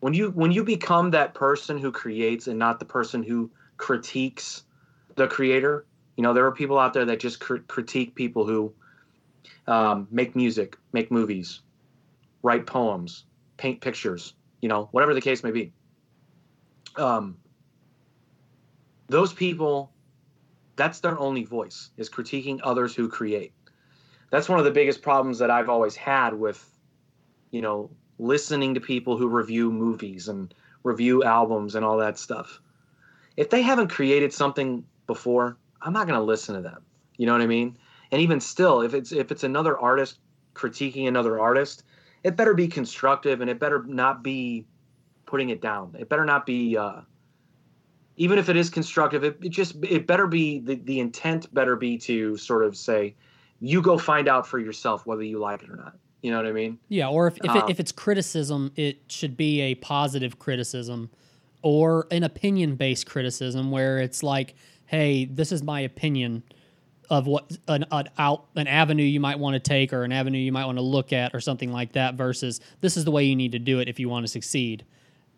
when you when you become that person who creates and not the person who critiques the creator you know there are people out there that just cr- critique people who um, make music make movies write poems paint pictures you know whatever the case may be. Um, those people that's their only voice is critiquing others who create. That's one of the biggest problems that i've always had with you know listening to people who review movies and review albums and all that stuff. If they haven't created something before, I'm not going to listen to them. You know what I mean? And even still, if it's if it's another artist critiquing another artist, it better be constructive and it better not be putting it down. It better not be uh, even if it is constructive, it, it just it better be the, the intent better be to sort of say, you go find out for yourself whether you like it or not. You know what I mean? Yeah, or if if, Um, it, if it's criticism, it should be a positive criticism or an opinion based criticism where it's like, hey, this is my opinion of what an, an out an avenue you might want to take or an avenue you might want to look at or something like that versus this is the way you need to do it if you want to succeed.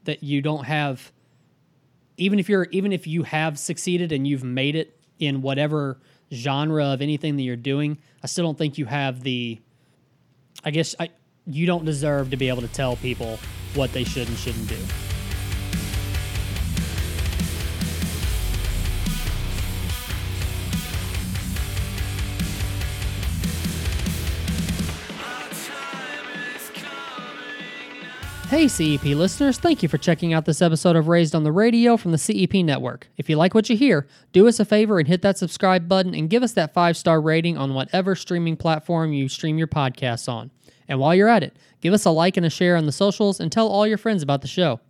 That you don't have even if you're even if you have succeeded and you've made it in whatever genre of anything that you're doing, I still don't think you have the I guess I, you don't deserve to be able to tell people what they should and shouldn't do. Hey, CEP listeners, thank you for checking out this episode of Raised on the Radio from the CEP Network. If you like what you hear, do us a favor and hit that subscribe button and give us that five star rating on whatever streaming platform you stream your podcasts on. And while you're at it, give us a like and a share on the socials and tell all your friends about the show.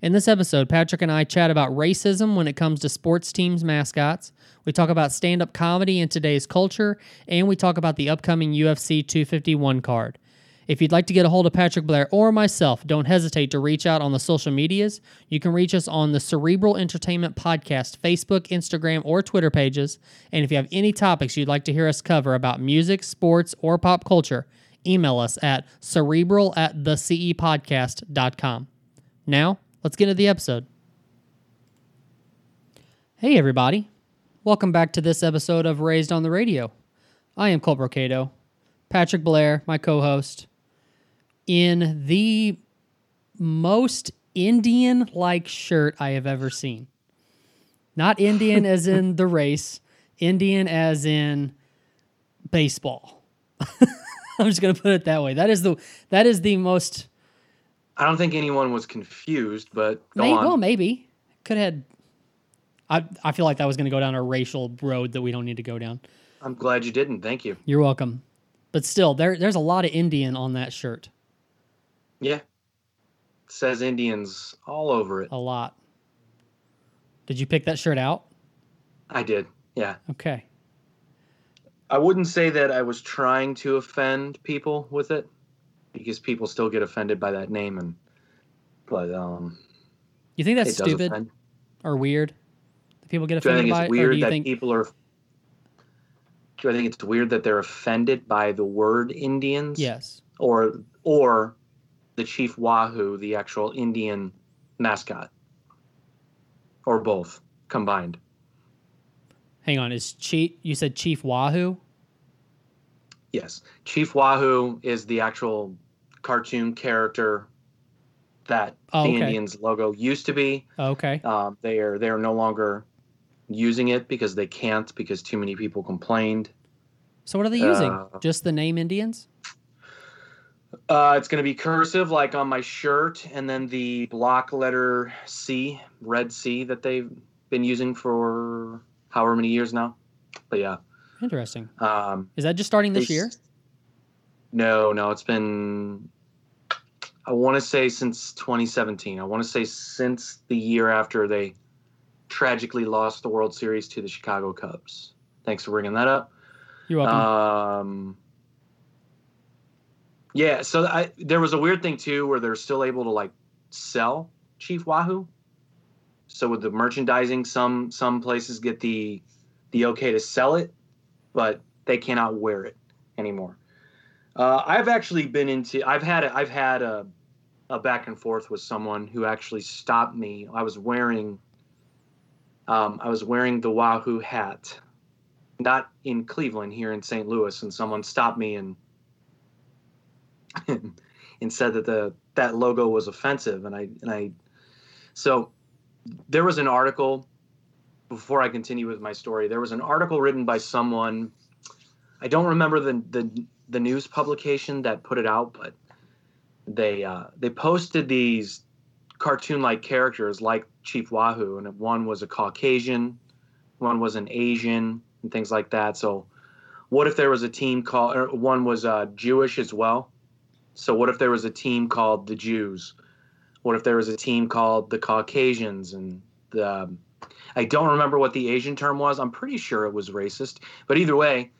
In this episode, Patrick and I chat about racism when it comes to sports teams' mascots. We talk about stand up comedy in today's culture, and we talk about the upcoming UFC 251 card. If you'd like to get a hold of Patrick Blair or myself, don't hesitate to reach out on the social medias. You can reach us on the Cerebral Entertainment Podcast Facebook, Instagram, or Twitter pages. And if you have any topics you'd like to hear us cover about music, sports, or pop culture, email us at cerebral at thecepodcast.com. Now, let's get into the episode. Hey, everybody. Welcome back to this episode of Raised on the Radio. I am Colt Brocato. Patrick Blair, my co host, in the most Indian like shirt I have ever seen. Not Indian as in the race, Indian as in baseball. I'm just gonna put it that way. That is the that is the most I don't think anyone was confused, but go may, on. well maybe could have had I I feel like that was gonna go down a racial road that we don't need to go down. I'm glad you didn't. Thank you. You're welcome. But still, there there's a lot of Indian on that shirt. Yeah. says Indians all over it. A lot. Did you pick that shirt out? I did. Yeah. Okay. I wouldn't say that I was trying to offend people with it because people still get offended by that name and but um You think that's stupid or weird? That people get offended Do I think by it's it? Do weird you that think people are Do I think it's weird that they're offended by the word Indians? yes. Or or the Chief Wahoo, the actual Indian mascot? Or both combined. Hang on, is Chief you said Chief Wahoo? Yes. Chief Wahoo is the actual cartoon character that Oh, the okay. Indians logo used to be. Okay. Um, they are they are no longer using it because they can't because too many people complained. So what are they using? Uh, Just the name Indians? Uh, it's going to be cursive like on my shirt, and then the block letter C, red C, that they've been using for however many years now. But yeah, Interesting. um, Is that just starting this year? No, no, it's been. I want to say since 2017. I want to say since the year after they tragically lost the World Series to the Chicago Cubs. Thanks for bringing that up. You're welcome. Um, yeah, so I there was a weird thing too where they're still able to like sell Chief Wahoo. So with the merchandising, some some places get the the okay to sell it, but they cannot wear it anymore. Uh, I've actually been into. I've had a, I've had a a back and forth with someone who actually stopped me. I was wearing um, I was wearing the Wahoo hat, not in Cleveland, here in St. Louis, and someone stopped me and and said that the that logo was offensive, and I and I so there was an article before I continue with my story. There was an article written by someone I don't remember the the the news publication that put it out, but they uh, they posted these cartoon-like characters like Chief Wahoo, and one was a Caucasian, one was an Asian, and things like that. So, what if there was a team called? One was uh, Jewish as well. So, what if there was a team called the Jews? What if there was a team called the Caucasians and the? Um, I don't remember what the Asian term was. I'm pretty sure it was racist, but either way,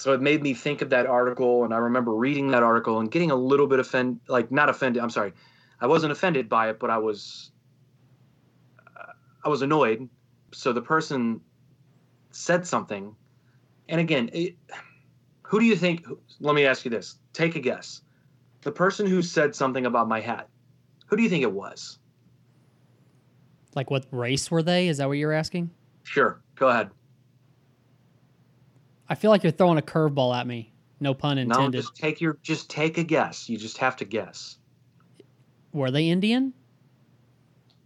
so it made me think of that article and i remember reading that article and getting a little bit offended like not offended i'm sorry i wasn't offended by it but i was uh, i was annoyed so the person said something and again it, who do you think let me ask you this take a guess the person who said something about my hat who do you think it was like what race were they is that what you're asking sure go ahead I feel like you're throwing a curveball at me. No pun intended. No, just take your just take a guess. You just have to guess. Were they Indian?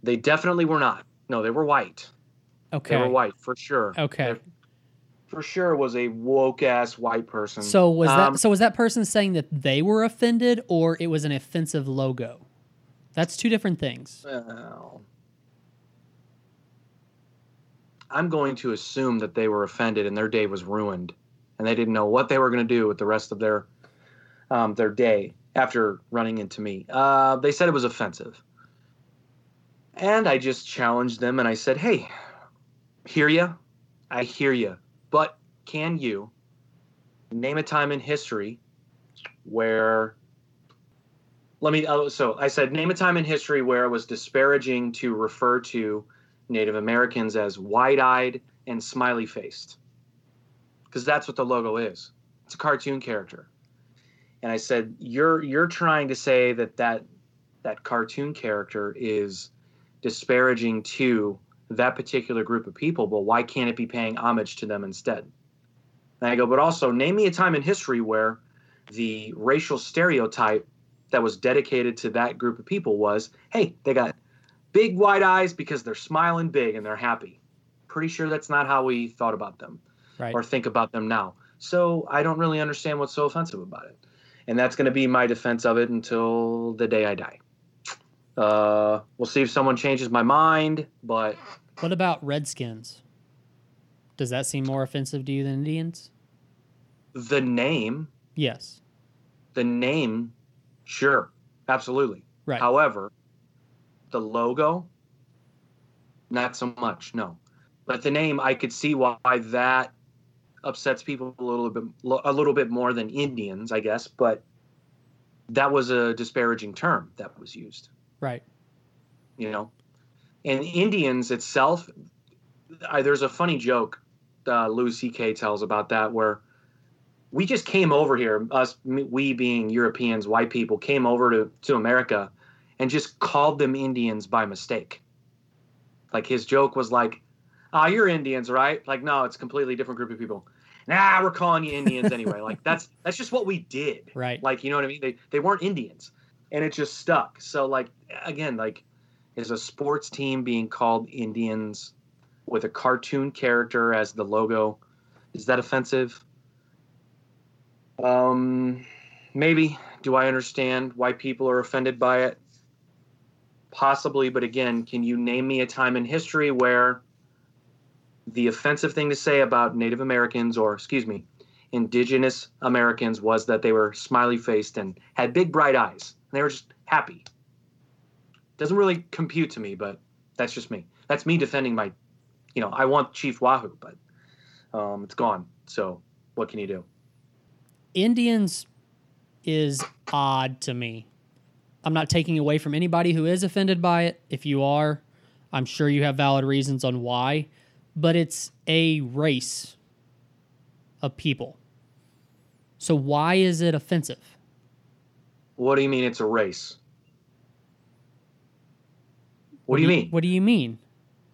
They definitely were not. No, they were white. Okay. They were white for sure. Okay. They're, for sure was a woke ass white person. So was um, that so was that person saying that they were offended or it was an offensive logo? That's two different things. Well, I'm going to assume that they were offended and their day was ruined, and they didn't know what they were going to do with the rest of their um, their day after running into me. Uh, they said it was offensive, and I just challenged them and I said, "Hey, hear you, I hear you, but can you name a time in history where?" Let me. Oh, so I said, name a time in history where it was disparaging to refer to Native Americans as wide eyed and smiley faced. Because that's what the logo is. It's a cartoon character. And I said, You're you're trying to say that that, that cartoon character is disparaging to that particular group of people, but why can't it be paying homage to them instead? And I go, but also name me a time in history where the racial stereotype that was dedicated to that group of people was, hey, they got big wide eyes because they're smiling big and they're happy. Pretty sure that's not how we thought about them right. or think about them now. So I don't really understand what's so offensive about it. And that's going to be my defense of it until the day I die. Uh, we'll see if someone changes my mind, but. What about Redskins? Does that seem more offensive to you than Indians? The name. Yes. The name, sure, absolutely. Right. However, the logo, not so much, no. But the name, I could see why that upsets people a little bit, a little bit more than Indians, I guess. But that was a disparaging term that was used. Right. You know, and Indians itself, I, there's a funny joke uh, Louis C.K. tells about that where we just came over here, us, we being Europeans, white people, came over to, to America and just called them Indians by mistake. Like his joke was like, "Ah, oh, you're Indians, right?" Like, no, it's a completely different group of people. Nah, we're calling you Indians anyway. like that's that's just what we did. Right. Like, you know what I mean? They they weren't Indians, and it just stuck. So like again, like is a sports team being called Indians with a cartoon character as the logo is that offensive? Um, maybe. Do I understand why people are offended by it? Possibly, but again, can you name me a time in history where the offensive thing to say about Native Americans, or excuse me, indigenous Americans, was that they were smiley faced and had big bright eyes. They were just happy. Doesn't really compute to me, but that's just me. That's me defending my, you know, I want Chief Wahoo, but um, it's gone. So what can you do? Indians is odd to me. I'm not taking away from anybody who is offended by it. If you are, I'm sure you have valid reasons on why, but it's a race of people. So why is it offensive? What do you mean it's a race? What do you mean? What do you mean?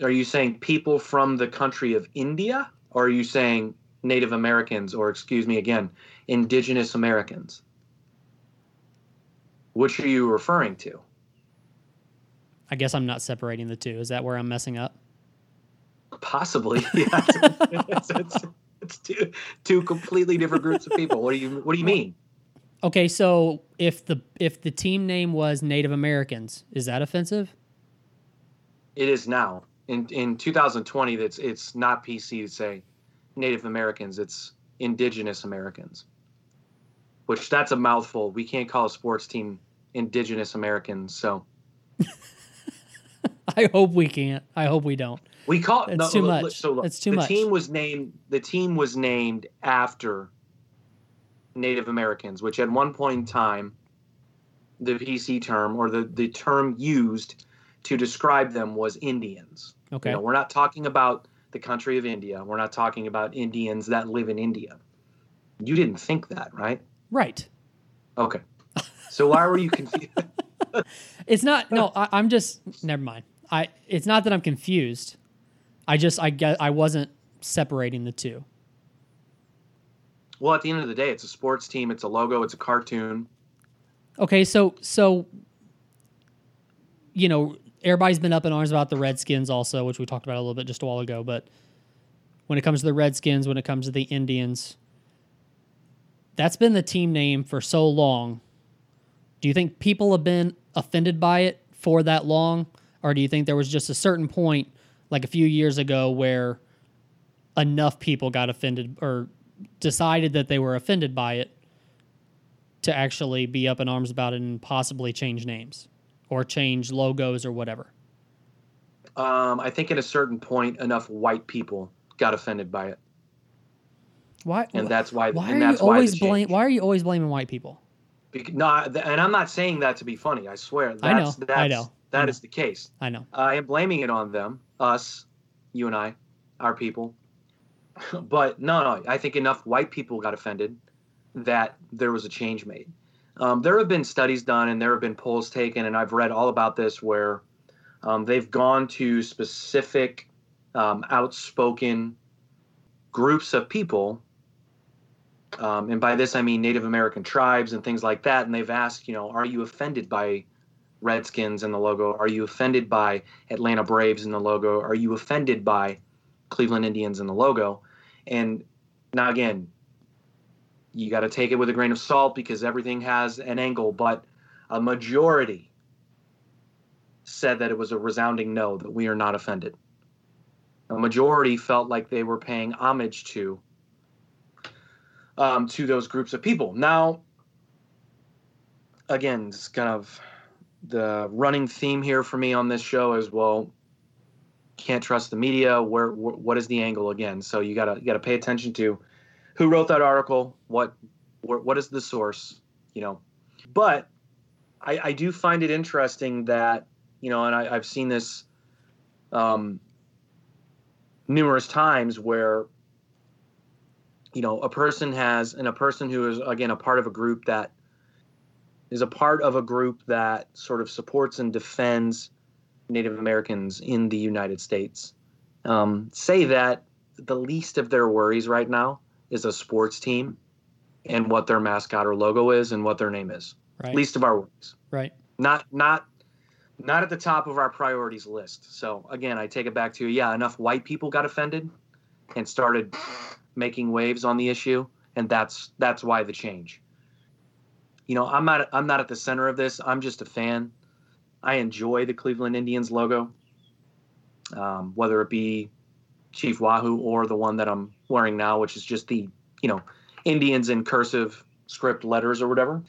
Are you saying people from the country of India, or are you saying Native Americans, or excuse me again, Indigenous Americans? Which are you referring to? I guess I'm not separating the two. Is that where I'm messing up? Possibly. Yes. it's, it's, it's two two completely different groups of people. What do you What do you mean? Okay, so if the if the team name was Native Americans, is that offensive? It is now in in 2020. That's it's not PC to say Native Americans. It's Indigenous Americans, which that's a mouthful. We can't call a sports team Indigenous Americans. So I hope we can't. I hope we don't. we call It's no, too much. So It's too the much. team was named. The team was named after Native Americans, which at one point in time, the PC term or the the term used to describe them was Indians. Okay. You know, we're not talking about the country of India. We're not talking about Indians that live in India. You didn't think that, right? Right. Okay. So why were you confused? It's not. No, I, I'm just. Never mind. I. It's not that I'm confused. I just. I guess I wasn't separating the two. Well, at the end of the day, it's a sports team. It's a logo. It's a cartoon. Okay, so so you know, everybody's been up in arms about the Redskins also, which we talked about a little bit just a while ago, but when it comes to the Redskins, when it comes to the Indians, that's been the team name for so long. Do you think people have been offended by it for that long or do you think there was just a certain point like a few years ago where enough people got offended or decided that they were offended by it to actually be up in arms about it and possibly change names or change logos or whatever. Um, I think at a certain point, enough white people got offended by it, Why? and that's why. why and are you always blame? Why are you always blaming white people? Bec- no, and I'm not saying that to be funny. I swear. That's, I know, That's, I know, That I is the case. I know. I am blaming it on them, us, you and I, our people. But no, no, I think enough white people got offended that there was a change made. Um, there have been studies done and there have been polls taken, and I've read all about this where um, they've gone to specific um, outspoken groups of people. Um, and by this, I mean Native American tribes and things like that. And they've asked, you know, are you offended by Redskins and the logo? Are you offended by Atlanta Braves and the logo? Are you offended by Cleveland Indians and the logo? And now, again, you got to take it with a grain of salt because everything has an angle, but a majority said that it was a resounding no, that we are not offended. A majority felt like they were paying homage to um, to those groups of people. Now, again, it's kind of the running theme here for me on this show is well, can't trust the media. Where, wh- what is the angle again? So you gotta you gotta pay attention to who wrote that article, what wh- what is the source, you know. But I, I do find it interesting that you know, and I, I've seen this um, numerous times where you know a person has and a person who is again a part of a group that is a part of a group that sort of supports and defends Native Americans in the United States um, say that the least of their worries right now is a sports team and what their mascot or logo is and what their name is. Right. Least of our worries. Right. Not not not at the top of our priorities list. So again, I take it back to yeah, enough white people got offended and started making waves on the issue, and that's that's why the change. You know, I'm not I'm not at the center of this. I'm just a fan. I enjoy the Cleveland Indians logo, um, whether it be Chief Wahoo or the one that I'm wearing now, which is just the you know Indians in cursive script letters or whatever.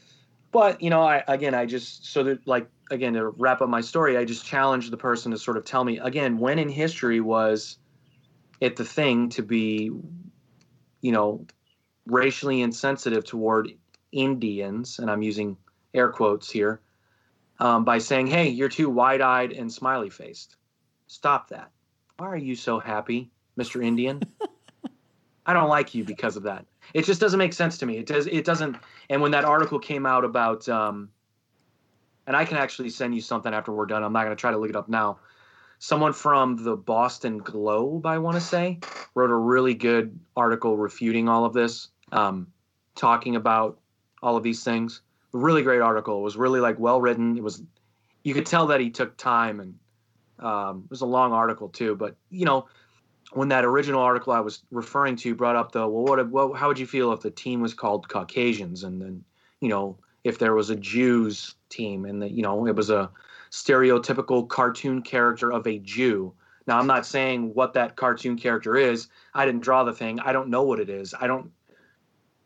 But you know, I again, I just so that like again to wrap up my story, I just challenged the person to sort of tell me again when in history was it the thing to be, you know, racially insensitive toward Indians, and I'm using air quotes here, um, by saying, "Hey, you're too wide-eyed and smiley-faced. Stop that. Why are you so happy, Mr. Indian? I don't like you because of that. It just doesn't make sense to me. It does. It doesn't. And when that article came out about, um, and I can actually send you something after we're done. I'm not going to try to look it up now. Someone from the Boston Globe, I want to say, wrote a really good article refuting all of this, um, talking about all of these things. Really great article. It was really like well written. It was, you could tell that he took time, and um, it was a long article too. But you know, when that original article I was referring to brought up the well, what, what how would you feel if the team was called Caucasians, and then you know if there was a Jews team, and that you know it was a stereotypical cartoon character of a Jew. Now, I'm not saying what that cartoon character is. I didn't draw the thing. I don't know what it is. I don't.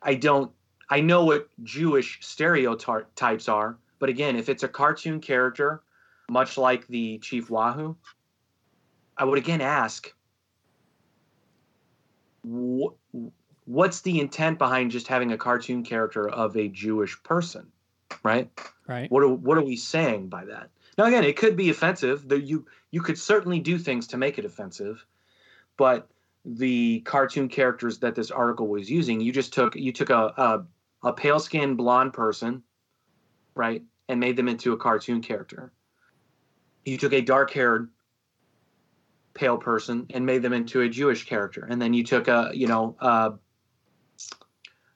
I don't. I know what Jewish stereotypes are, but again, if it's a cartoon character, much like the Chief Wahoo, I would again ask, what, what's the intent behind just having a cartoon character of a Jewish person, right? Right. What are, what are we saying by that? Now, again, it could be offensive. The, you you could certainly do things to make it offensive, but the cartoon characters that this article was using, you just took you took a a, a pale skinned blonde person, right, and made them into a cartoon character. You took a dark haired pale person and made them into a Jewish character, and then you took a you know. Uh,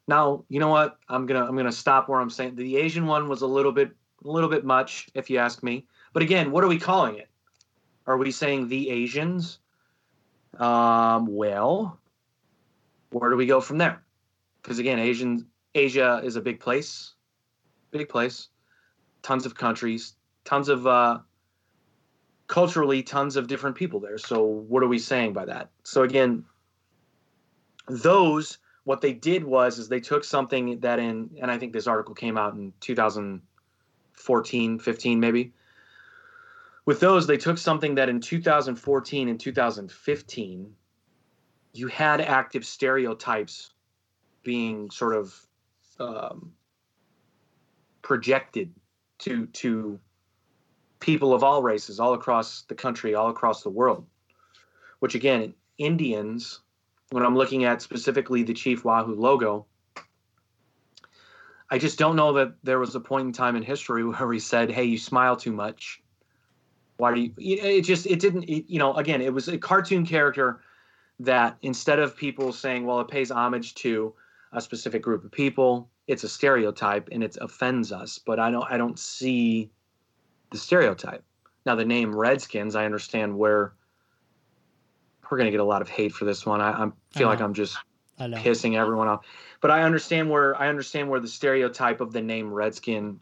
now you know what I'm gonna I'm gonna stop where I'm saying the Asian one was a little bit a little bit much if you ask me. But again, what are we calling it? Are we saying the Asians? Um, well, where do we go from there? Because again, Asian Asia is a big place, big place, tons of countries, tons of uh, culturally, tons of different people there. So what are we saying by that? So again, those what they did was is they took something that in and I think this article came out in 2014, 15 maybe with those, they took something that in 2014 and 2015, you had active stereotypes being sort of um, projected to to people of all races, all across the country, all across the world. Which again, Indians, when I'm looking at specifically the Chief Wahoo logo, I just don't know that there was a point in time in history where we said, "Hey, you smile too much." Why do you? It just it didn't. It, you know, again, it was a cartoon character that instead of people saying, well, it pays homage to a specific group of people, it's a stereotype and it offends us. But I don't I don't see the stereotype. Now the name Redskins, I understand where we're gonna get a lot of hate for this one. I, I feel I like I'm just pissing everyone off. But I understand where I understand where the stereotype of the name Redskin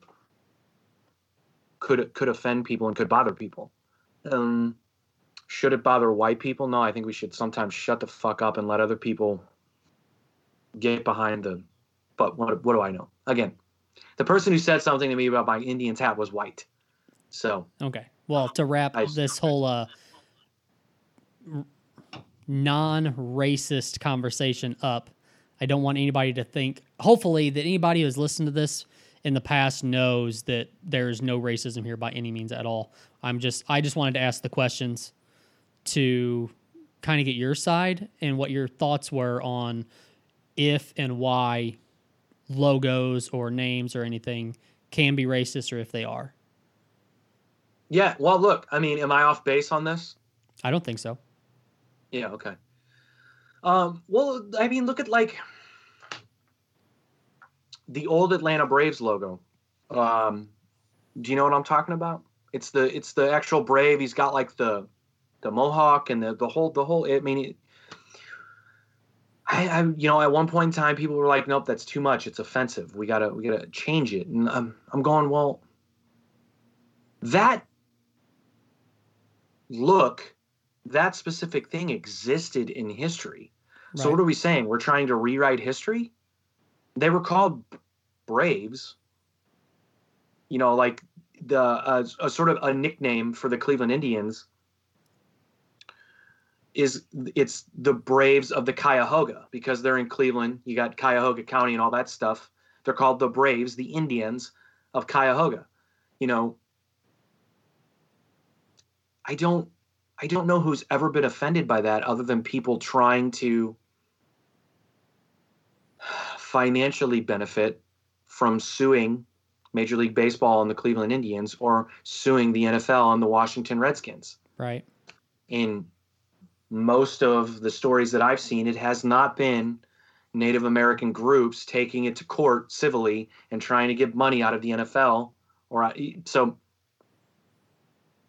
could could offend people and could bother people. Um, should it bother white people? No, I think we should sometimes shut the fuck up and let other people get behind the. But what what do I know? Again, the person who said something to me about my Indians hat was white. So okay, well, to wrap I, this whole uh, non-racist conversation up, I don't want anybody to think. Hopefully, that anybody who's listened to this in the past knows that there's no racism here by any means at all. I'm just I just wanted to ask the questions to kind of get your side and what your thoughts were on if and why logos or names or anything can be racist or if they are. Yeah, well look, I mean, am I off base on this? I don't think so. Yeah, okay. Um, well, I mean, look at like the old Atlanta Braves logo. Um, do you know what I'm talking about? It's the it's the actual Brave. He's got like the the mohawk and the the whole the whole. I mean, I, I you know at one point in time people were like, nope, that's too much. It's offensive. We gotta we gotta change it. And I'm I'm going well. That look, that specific thing existed in history. Right. So what are we saying? We're trying to rewrite history? they were called Braves. You know, like the uh, a sort of a nickname for the Cleveland Indians is it's the Braves of the Cuyahoga because they're in Cleveland. You got Cuyahoga County and all that stuff. They're called the Braves, the Indians of Cuyahoga. You know, I don't I don't know who's ever been offended by that other than people trying to financially benefit from suing Major League Baseball and the Cleveland Indians or suing the NFL and the Washington Redskins. Right. In most of the stories that I've seen, it has not been Native American groups taking it to court civilly and trying to get money out of the NFL. Or so,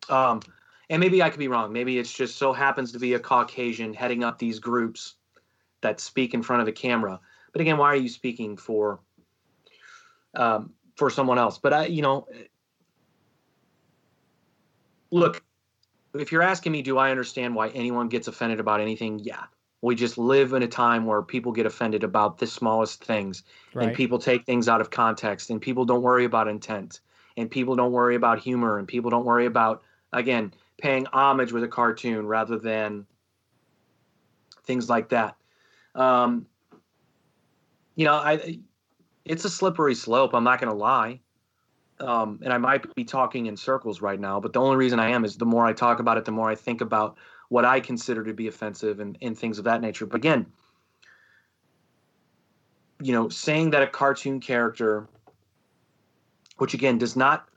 um, and maybe I could be wrong. Maybe it's just so happens to be a Caucasian heading up these groups that speak in front of a camera. But again, why are you speaking for um, for someone else? But I, you know, look, if you're asking me, do I understand why anyone gets offended about anything? Yeah. We just live in a time where people get offended about the smallest things right. and people take things out of context and people don't worry about intent and people don't worry about humor and people don't worry about, again, paying homage with a cartoon rather than things like that. Um, you know, I it's a slippery slope. I'm not going to lie. Um, and I might be talking in circles right now, but the only reason I am is the more I talk about it, the more I think about what I consider to be offensive and, and things of that nature. But again, you know, saying that a cartoon character, which again does not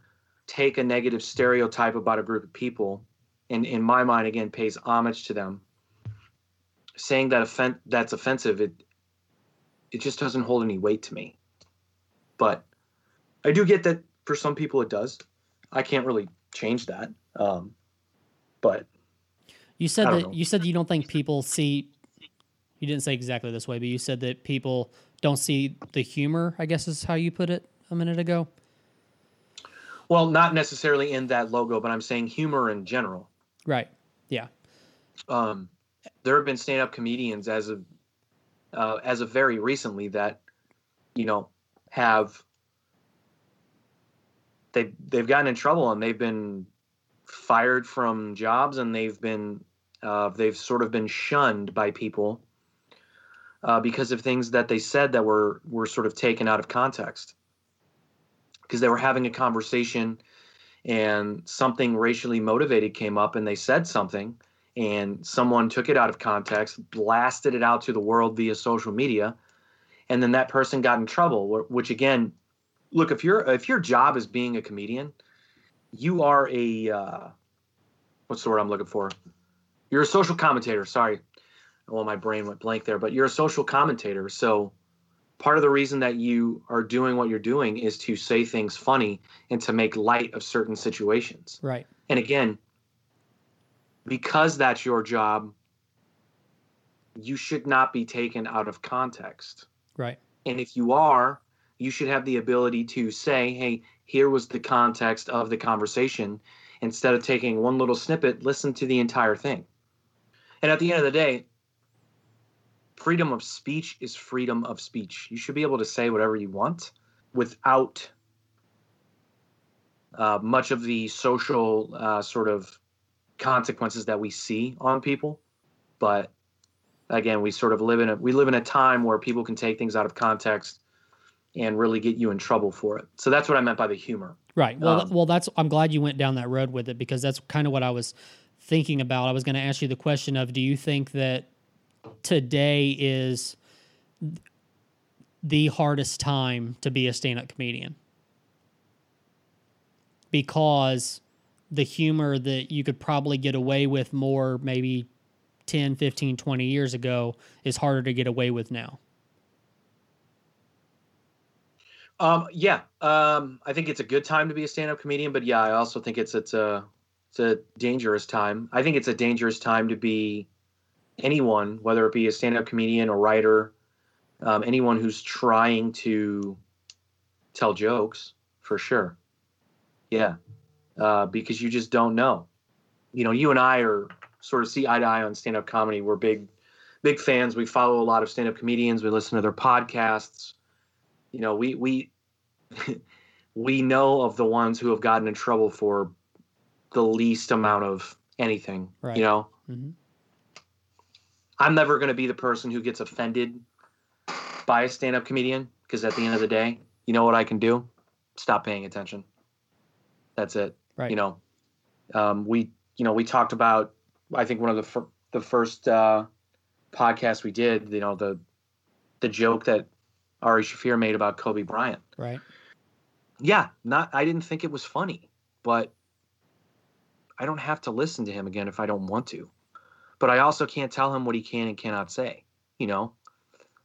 take a negative stereotype about a group of people, and in my mind, again, pays homage to them, saying that offen- that's offensive, it it just doesn't hold any weight to me. But I do get that for some people it does. I can't really change that. Um, but you said that know. you said you don't think people see. You didn't say exactly this way, but you said that people don't see the humor. I guess is how you put it a minute ago. Well, not necessarily in that logo, but I'm saying humor in general. Right. Yeah. Um, there have been stand-up comedians as of uh, as of very recently that you know have they they've gotten in trouble and they've been fired from jobs and they've been uh, they've sort of been shunned by people uh, because of things that they said that were were sort of taken out of context. Because they were having a conversation and something racially motivated came up and they said something and someone took it out of context blasted it out to the world via social media and then that person got in trouble which again look if your if your job is being a comedian you are a uh, what's the word i'm looking for? You're a social commentator. Sorry. Well my brain went blank there but you're a social commentator. So part of the reason that you are doing what you're doing is to say things funny and to make light of certain situations. Right. And again because that's your job you should not be taken out of context. Right. And if you are, you should have the ability to say, hey, here was the context of the conversation. Instead of taking one little snippet, listen to the entire thing. And at the end of the day, freedom of speech is freedom of speech. You should be able to say whatever you want without uh, much of the social uh, sort of consequences that we see on people. But again, we sort of live in a we live in a time where people can take things out of context and really get you in trouble for it. So that's what I meant by the humor. Right. Well, um, well, that's I'm glad you went down that road with it because that's kind of what I was thinking about. I was going to ask you the question of, do you think that today is the hardest time to be a stand-up comedian? Because the humor that you could probably get away with more maybe 10, 15, 20 years ago is harder to get away with now? Um, yeah, um, I think it's a good time to be a stand-up comedian, but yeah, I also think it's it's a it's a dangerous time. I think it's a dangerous time to be anyone, whether it be a stand-up comedian or writer, um, anyone who's trying to tell jokes for sure. Yeah, uh, because you just don't know. You know, you and I are sort of see eye to eye on stand up comedy. We're big, big fans. We follow a lot of stand up comedians. We listen to their podcasts. You know, we we we know of the ones who have gotten in trouble for the least amount of anything. Right. You know, mm-hmm. I'm never going to be the person who gets offended by a stand up comedian because at the end of the day, you know what I can do? Stop paying attention. That's it. Right. You know, um, we you know we talked about I think one of the fir- the first uh, podcasts we did, you know, the the joke that Ari Shaffir made about Kobe Bryant. Right. yeah, not I didn't think it was funny, but I don't have to listen to him again if I don't want to. But I also can't tell him what he can and cannot say. You know,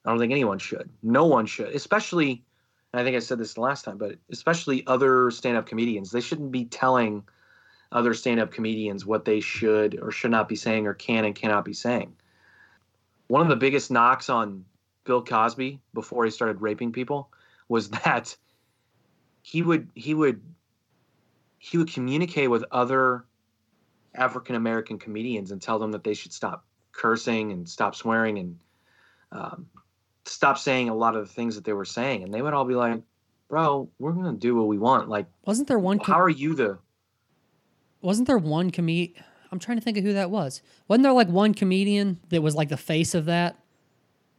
I don't think anyone should. No one should, especially. I think I said this last time, but especially other stand-up comedians, they shouldn't be telling other stand-up comedians what they should or should not be saying or can and cannot be saying. One of the biggest knocks on Bill Cosby before he started raping people was that he would he would he would communicate with other African American comedians and tell them that they should stop cursing and stop swearing and um, stop saying a lot of the things that they were saying, and they would all be like, "Bro, we're gonna do what we want." Like, wasn't there one? Com- how are you the? Wasn't there one comedian? I'm trying to think of who that was. Wasn't there like one comedian that was like the face of that?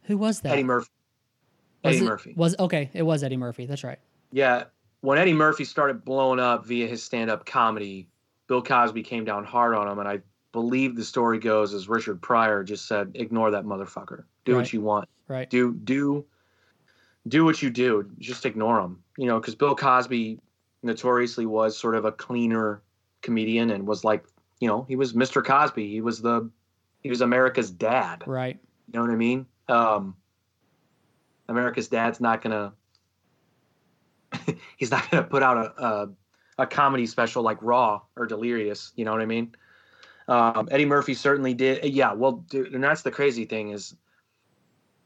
Who was that? Eddie Murphy. Was Eddie it, Murphy. Was okay. It was Eddie Murphy. That's right. Yeah, when Eddie Murphy started blowing up via his stand-up comedy, Bill Cosby came down hard on him, and I believe the story goes as Richard Pryor just said, "Ignore that motherfucker. Do Right. what you want. Right. Do do do what you do. Just ignore him. You know, because Bill Cosby notoriously was sort of a cleaner comedian and was like, you know, he was Mr. Cosby. He was the he was America's dad. Right. You know what I mean? Um, America's dad's not gonna. he's not gonna put out a, a a comedy special like Raw or Delirious. You know what I mean? Um, Eddie Murphy certainly did. Yeah, well, dude, and that's the crazy thing is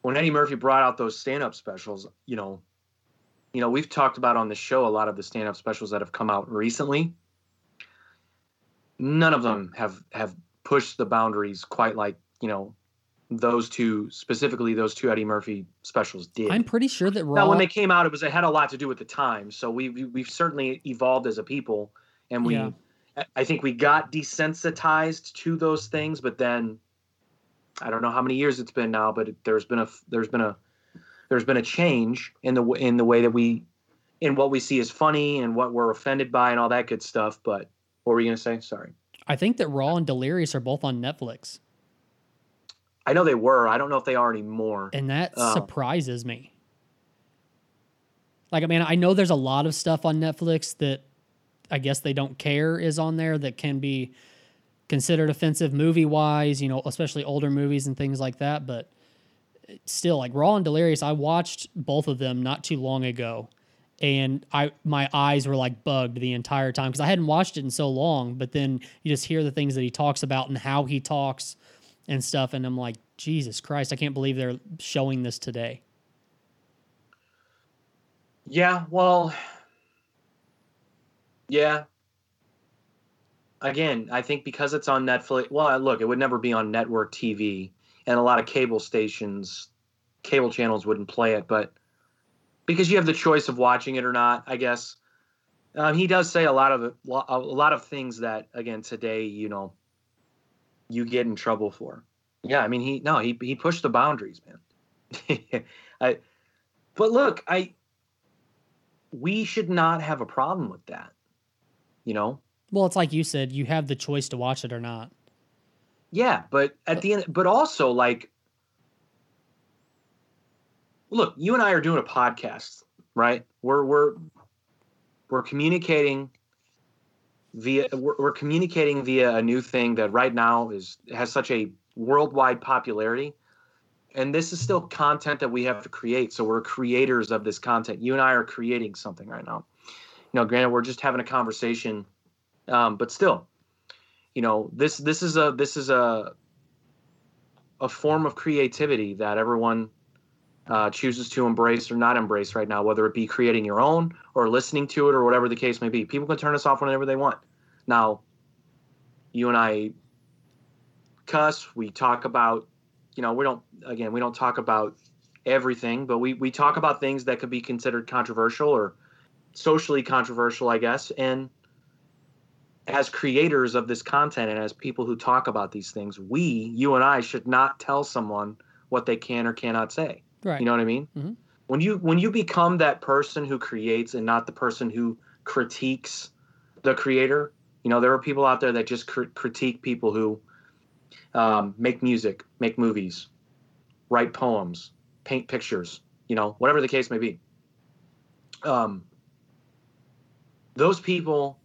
when Eddie Murphy brought out those stand-up specials. You know, you know, we've talked about on the show a lot of the stand-up specials that have come out recently. None of them have have pushed the boundaries quite like you know those two specifically those two Eddie Murphy specials did. I'm pretty sure that Raw. now when they came out, it was it had a lot to do with the time. So we, we we've certainly evolved as a people, and we Yeah. I- I think we got desensitized to those things. But then I don't know how many years it's been now, but it, there's been a there's been a there's been a change in the in the way that we in what we see as funny and what we're offended by and all that good stuff. But what were you gonna say? Sorry. I think that Raw and Delirious are both on Netflix, I know they were. I don't know if they are anymore. and that Oh. surprises me. Like, I mean, I know there's a lot of stuff on Netflix that I guess they don't care is on there that can be considered offensive movie wise, you know, especially older movies and things like that. But still, like Raw and Delirious, I watched both of them not too long ago, and I my eyes were like bugged the entire time because I hadn't watched it in so long. But then you just hear the things that he talks about and how he talks and stuff, and I'm like, Jesus Christ, I can't believe they're showing this today. Yeah, well, yeah. Again, I think because it's on Netflix. Well, look, it would never be on network TV, and a lot of cable stations, cable channels wouldn't play it. But because you have the choice of watching it or not, I guess um, he does say a lot of a lot of things that again today, you know, you get in trouble for. Yeah, I mean, he no, he he pushed the boundaries, man. I, but look, I we should not have a problem with that. You know? Well, it's like you said, you have the choice to watch it or not. Yeah, but at the end but also like look, you and I are doing a podcast, right? We're we're we're communicating via we're, we're communicating via a new thing that right now is has such a worldwide popularity. And this is still content that we have to create. So we're creators of this content. You and i are creating something right now. You know granted we're just having a conversation um, but still you know this this is a this is a a form of creativity that everyone uh, chooses to embrace or not embrace right now whether it be creating your own or listening to it or whatever the case may be. People can turn us off whenever they want. Now you and i cuss we talk about you know we don't again we don't talk about everything but we we talk about things that could be considered controversial or socially controversial i guess. And as creators of this content and as people who talk about these things we you and i should not tell someone what they can or cannot say Right. you know what i mean Mhm. when you when you become that person who creates and not the person who critiques the creator you know there are people out there that just cr- critique people who um, make music, make movies, write poems, paint pictures, you know, whatever the case may be. Um, those people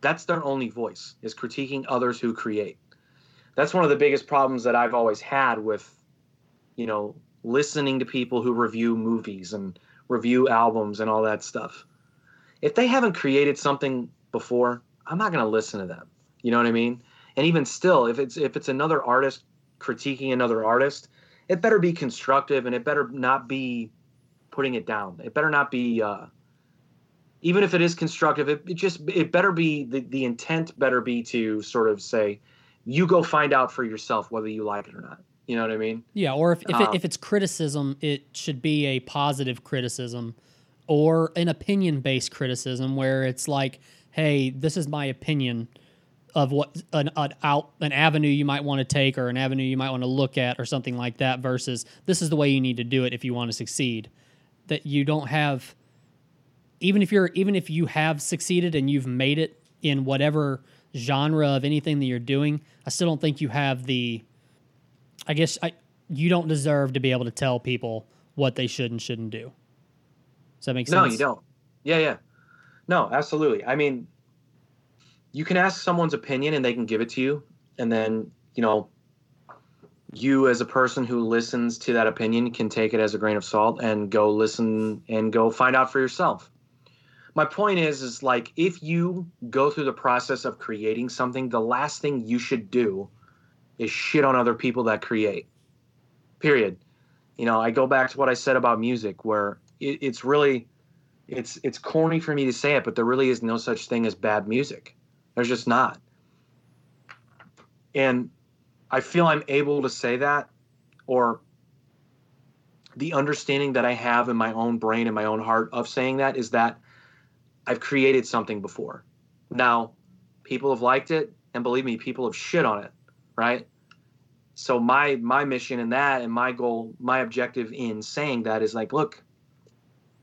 that's their only voice is critiquing others who create that's one of the biggest problems that i've always had with you know listening to people who review movies and review albums and all that stuff. If they haven't created something before i'm not going to listen to them. You know what i mean? And even still if it's if it's another artist critiquing another artist it better be constructive and it better not be putting it down. It better not be uh, even if it is constructive it, it just it better be the, the intent better be to sort of say you go find out for yourself whether you like it or not you know what i mean Yeah, or if if, Um, it, if it's criticism, it should be a positive criticism or an opinion based criticism where it's like, hey, this is my opinion of what an, an out an avenue you might want to take or an avenue you might want to look at or something like that versus this is the way you need to do it if you want to succeed. That you don't have even if you're even if you have succeeded and you've made it in whatever genre of anything that you're doing, I still don't think you have the I guess I you don't deserve to be able to tell people what they should and shouldn't do. Does that make sense? no you don't. Yeah yeah. No absolutely. I mean you can ask someone's opinion and they can give it to you. And then you know you as a person who listens to that opinion can take it as a grain of salt and go listen and go find out for yourself. My point is is like if you go through the process of creating something the last thing you should do is shit on other people that create. Period. You know i go back to what i said about music where it, it's really it's it's corny for me to say it but there really is no such thing as bad music. There's just not. And i feel i'm able to say that or the understanding that i have in my own brain and my own heart of saying that is that i've created something before. Now people have liked it and believe me people have shit on it right so my my mission in that and my goal my objective in saying that is like look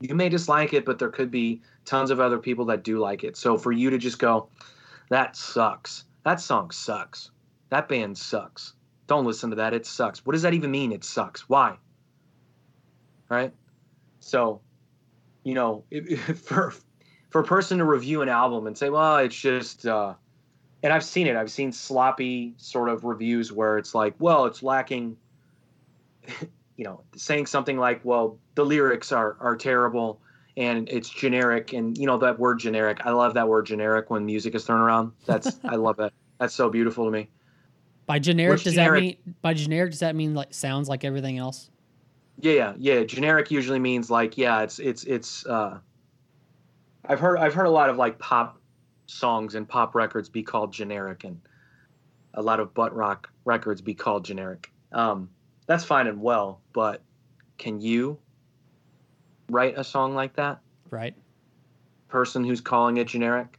you may dislike it but there could be tons of other people that do like it. So for you to just go that sucks. That song sucks. That band sucks. Don't listen to that. It sucks. What does that even mean? It sucks. Why? Right? So you know if, for for a person to review an album and say well it's just uh and I've seen it. I've seen sloppy sort of reviews where it's like, well, it's lacking, you know, saying something like, well, the lyrics are are terrible and it's generic, and you know that word generic. I love that word generic when music is thrown around. That's I love that. That's so beautiful to me. By generic, What's does generic? that mean by generic does that mean like sounds like everything else? Yeah, yeah, yeah. Generic usually means like, yeah, it's it's it's. uh I've heard I've heard a lot of like pop songs and pop records be called generic, and a lot of butt rock records be called generic. Um, that's fine and well, but can you write a song like that? Right. Person who's calling it generic.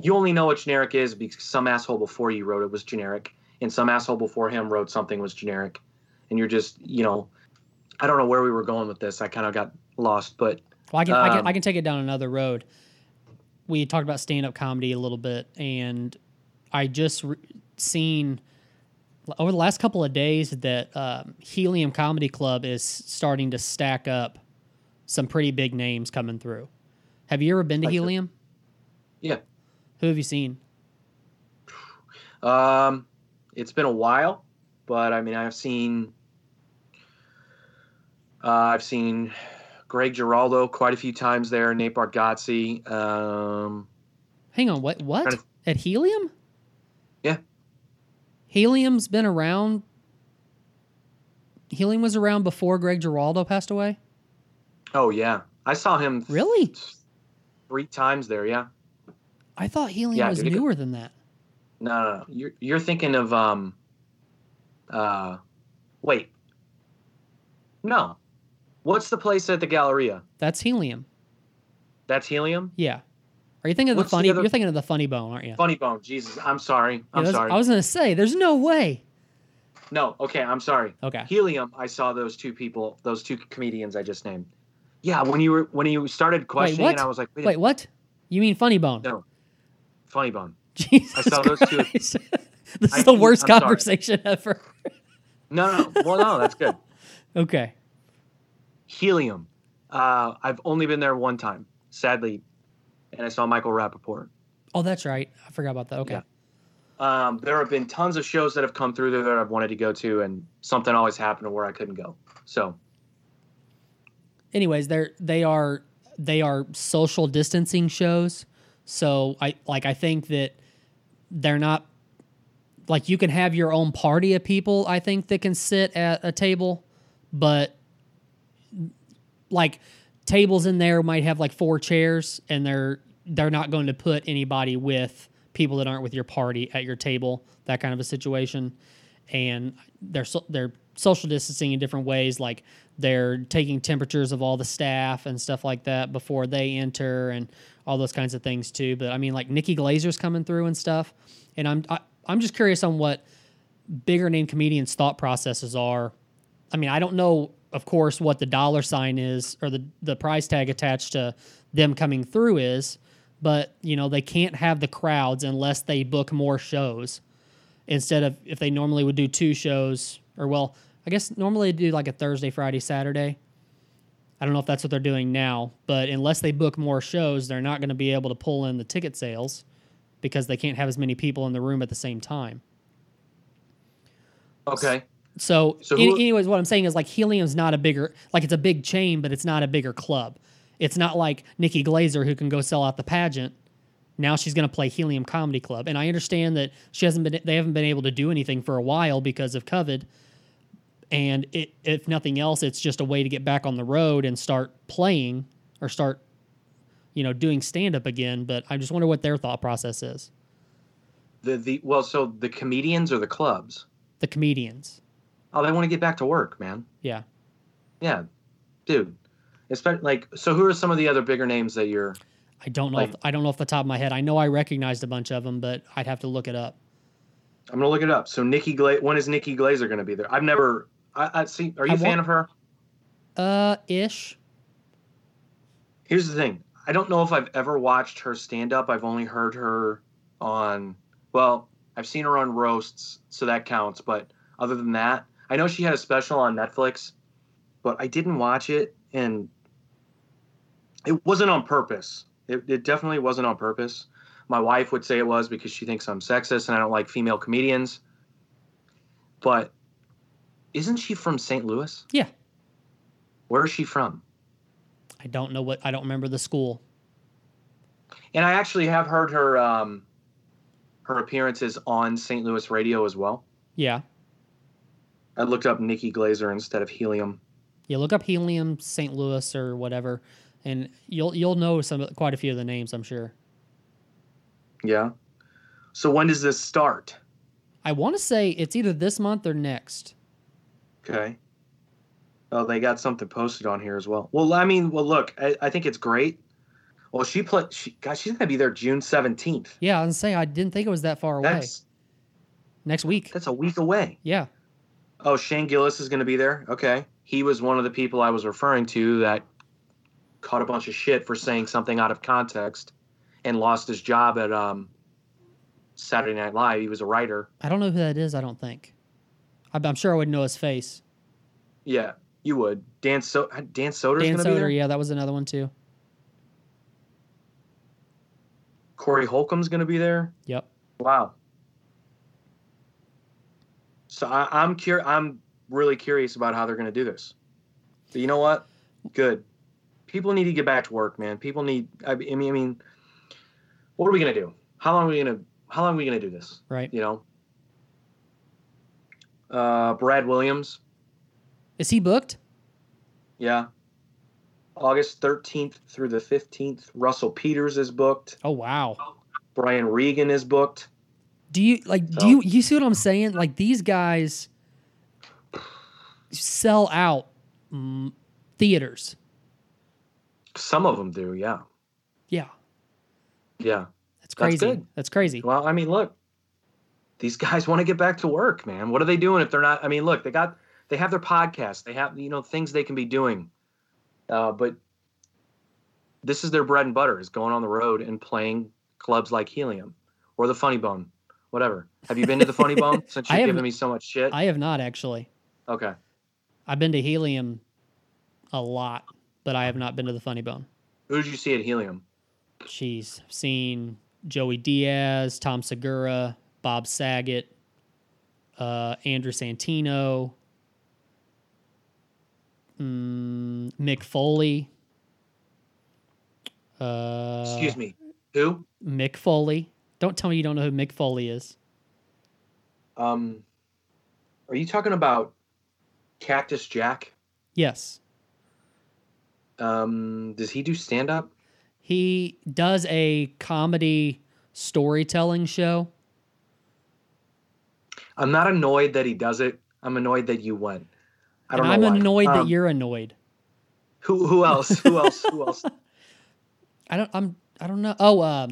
You only know what generic is because some asshole before you wrote it was generic, and some asshole before him wrote something was generic, and you're just, you know, I don't know where we were going with this. I kind of got lost, but Well, I can, I can Um, I can take it down another road. We talked about stand up comedy a little bit, and I just re- seen over the last couple of days that um, Helium Comedy Club is starting to stack up some pretty big names coming through. Have you ever been to Like the- Helium? yeah. Who have you seen? Um, it's been a while, but I mean, I've seen, uh, I've seen Greg Giraldo quite a few times there. Nate Bargatze. Um, Hang on, what? What to- at Helium? Yeah. Helium's been around. Helium was around before Greg Giraldo passed away. oh yeah, I saw him Really? three times there. Yeah. I thought Helium Yeah, was dude, newer than that. No, no, no. You're you're thinking of um, uh, wait. No, what's the place at the Galleria? That's Helium. That's Helium. Yeah. Are you thinking of the What's the funny? other- You're thinking of the funny bone, aren't you? Funny Bone. Jesus, I'm sorry. I'm that's- sorry. I was gonna say, there's no way. No, okay, I'm sorry. Okay. Helium, I saw those two people, those two comedians I just named. Yeah, when you were when you started questioning what? it, I was like, wait, Wait, what? You mean funny bone? no, funny bone. Jesus I saw those two. This I is the worst I'm sorry. conversation ever. No, no, well, no, that's good. Okay. Helium, uh, I've only been there one time. Sadly, and I saw Michael Rapaport. Oh, that's right. I forgot about that. Okay. Yeah. Um, there have been tons of shows that have come through there that I've wanted to go to, and something always happened where I couldn't go. So, anyways, they're they are they are social distancing shows. So I like I think that they're not like you can have your own party of people. I think that can sit at a table, but like tables in there might have like four chairs, and they're they're not going to put anybody with people that aren't with your party at your table. That kind of a situation, and they're so, they're social distancing in different ways. Like they're taking temperatures of all the staff and stuff like that before they enter, and all those kinds of things too. But I mean, like Nikki Glazer's coming through and stuff, and I'm I, I'm just curious on what bigger name comedians' thought processes are. I mean, I don't know, of course, what the dollar sign is or the the price tag attached to them coming through is, but you know they can't have the crowds unless they book more shows. Instead of if they normally would do two shows or well i guess normally they do like a thursday friday saturday. I don't know if that's what they're doing now but unless they book more shows they're not going to be able to pull in the ticket sales because they can't have as many people in the room at the same time. Okay. So, So any- anyways, what I'm saying is like Helium's not a bigger like it's a big chain, but it's not a bigger club. It's not like Nikki Glazer who can go sell out the pageant. Now she's going to play Helium Comedy Club, and I understand that she hasn't been they haven't been able to do anything for a while because of COVID. And it, if nothing else, it's just a way to get back on the road and start playing or start, you know, doing stand up again. But I just wonder what their thought process is. The the well, so the comedians or the clubs? The comedians, Oh, they want to get back to work, man. yeah. Yeah, dude. Especially like, so who are some of the other bigger names that you're? I don't know. Like- if, I don't know off the top of my head. I know I recognized a bunch of them, but I'd have to look it up. I'm gonna look it up. So Nikki Gla- when is Nikki Glazer gonna be there? I've never. I, I see. Are you I a fan want- of her? Uh, ish. Here's the thing. I don't know if I've ever watched her stand up. I've only heard her on. Well, I've seen her on roasts, so that counts. But other than that, I know she had a special on Netflix, but I didn't watch it, and it wasn't on purpose. It, it definitely wasn't on purpose. My wife would say it was because she thinks I'm sexist and I don't like female comedians. But isn't she from St. Louis? Yeah. Where is she from? I don't know what. I don't remember the school. And I actually have heard her um, her appearances on St. Louis radio as well. Yeah. I looked up Nikki Glazer instead of Helium. Yeah. Look up Helium St. Louis or whatever, and you'll you'll know some quite a few of the names. I'm sure. Yeah. So when does this start? I want to say it's either this month or next. Okay. Oh, they got something posted on here as well. Well, I mean, well, look, I, I think it's great. Well, she played. She, gosh, she's gonna be there June seventeenth. Yeah, I was gonna I didn't think it was that far away. That's Next week. that's a week away. Yeah. Oh, Shane Gillis is gonna be there. Okay, he was one of the people I was referring to that caught a bunch of shit for saying something out of context and lost his job at um, Saturday Night Live. He was a writer. I don't know who that is. I don't think. I'm, sure I wouldn't know his face. Yeah, you would. Dan so Dan Soder's Dan gonna be there. Soder. Yeah, that was another one too. Corey Holcomb's gonna be there. Yep. Wow. So I, I'm cur- I'm really curious about how they're going to do this. But you know what? Good. People need to get back to work, man. People need. I mean, I mean, what are we going to do? How long are we going to? How long are we going to do this? Right. You know. Uh, Brad Williams. Is he booked? Yeah. August 13th through the 15th. Russell Peters is booked. Oh wow. Brian Regan is booked. Do you like? Do you you see what I'm saying? Like these guys sell out mm, theaters. Some of them do. Yeah. Yeah, Yeah. that's crazy. good. That's crazy. Well, I mean, look, these guys want to get back to work, man. What are they doing if they're not? I mean, look, they got they have their podcast, they have you know things they can be doing, uh, but this is their bread and butter is going on the road and playing clubs like Helium or the Funny Bone, whatever. Have you been to the Funny Bone since you've given me so much shit? I have not actually. okay, I've been to Helium a lot, but I have not been to the Funny Bone. who did you see at Helium? Jeez, I've seen Joey Diaz, Tom Segura, Bob Saget, uh, Andrew Santino, mm, Mick Foley. Uh, Excuse me. Who? Mick Foley. Don't tell me you don't know who Mick Foley is. Um, are you talking about Cactus Jack? Yes. Um, does he do stand up? He does a comedy storytelling show. I'm not annoyed that he does it. I'm annoyed that you went. I don't and I'm why. annoyed that Um, you're annoyed. Who who else? Who else? Who else? I don't I'm I don't know. Oh, um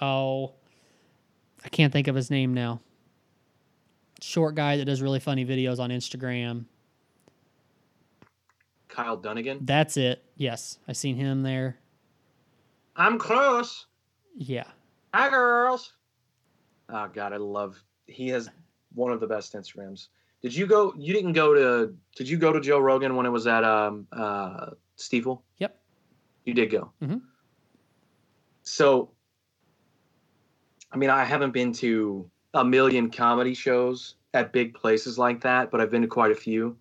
Oh. I can't think of his name now. Short guy that does really funny videos on Instagram. Kyle Dunnigan. That's it. Yes, I seen him there. I'm close. Yeah. Hi girls. Oh god, I love. He has one of the best Instagrams. Did you go? You didn't go to? Did you go to Joe Rogan when it was at um uh Stifel? Yep. You did go. Mm-hmm. So, I mean, I haven't been to a million comedy shows at big places like that, but I've been to quite a few.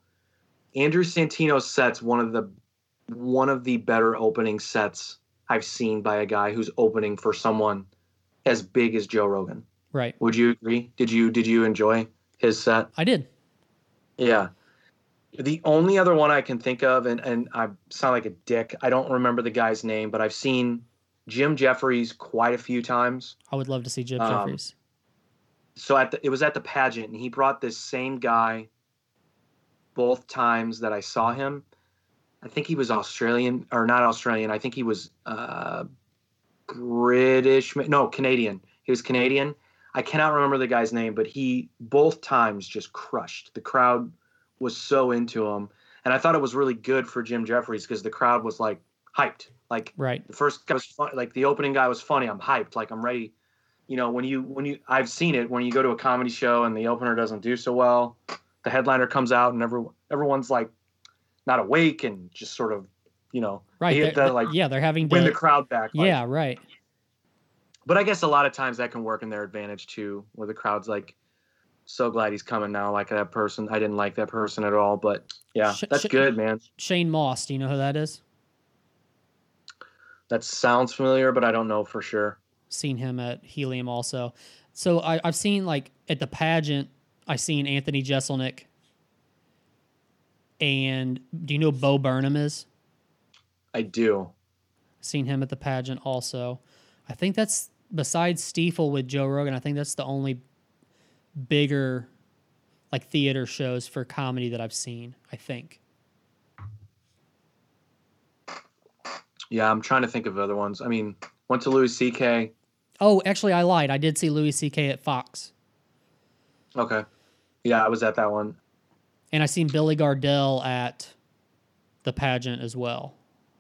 Andrew Santino sets one of the one of the better opening sets I've seen by a guy who's opening for someone as big as Joe Rogan. Right. Would you agree? Did you did you enjoy his set? I did. Yeah. The only other one I can think of, and, and I sound like a dick, I don't remember the guy's name, but I've seen Jim Jeffries quite a few times. I would love to see Jim Um, Jeffries. So at the, it was at the pageant, and he brought this same guy both times that I saw him. I think he was Australian or not Australian. I think he was uh, British. No, Canadian. He was Canadian. I cannot remember the guy's name, but he both times just crushed. The crowd was so into him, and I thought it was really good for Jim Jeffries because the crowd was like hyped. Like Right. the first guy was fun, like the opening guy was funny. I'm hyped. Like I'm ready. You know, when you when you I've seen it when you go to a comedy show and the opener doesn't do so well, the headliner comes out and everyone everyone's like not awake and just sort of, you know, Right. they They're- hit the, like yeah, they're having to win the crowd back. like- Yeah, right. but I guess a lot of times that can work in their advantage too, where the crowd's like, so glad he's coming now. Like that person, I didn't like that person at all, but yeah, that's sh- good, man. Shane Mauss, do you know who that is? That sounds familiar, but I don't know for sure. seen him at Helium also. So I, I've seen like at the pageant, I seen Anthony Jeselnik. And do you know Bo Burnham is? I do. Seen him at the pageant also. I think that's besides Stifel with Joe Rogan. I think that's the only bigger like theater shows for comedy that I've seen. I think. Yeah, I'm trying to think of other ones. I mean, went to Louis C.K. Oh, actually, I lied. I did see Louis C.K. at Fox, Okay. Yeah, I was at that one. and I seen Billy Gardell at the pageant as well.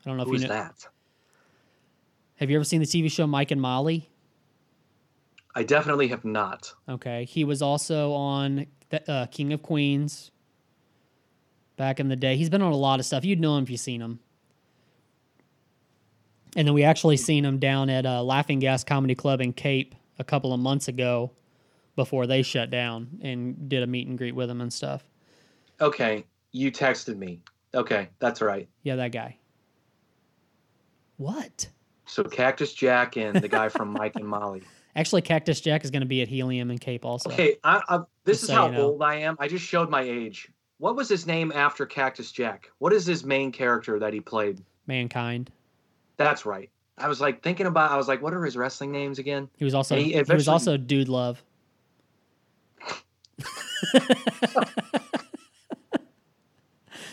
I don't know if Who you know. that? Have you ever seen the TV show Mike and Molly? I definitely have not. Okay, he was also on the, uh, King of Queens back in the day. He's been on a lot of stuff. You'd know him if you seen him. And then we actually seen him down at uh, Laughing Gas Comedy Club in Cape a couple of months ago, before they shut down, and did a meet and greet with him and stuff. Okay, you texted me. Okay, that's right. Yeah, that guy. What? So Cactus Jack and the guy from Mike and Molly. Actually, Cactus Jack is going to be at Helium and Cape also. Okay, I, I, this Just is so how you know. old I am. I just showed my age. What was his name after Cactus Jack? What is his main character that he played? Mankind. That's right. I was like thinking about. I was like, what are his wrestling names again? He was also he he, was also Dude Love.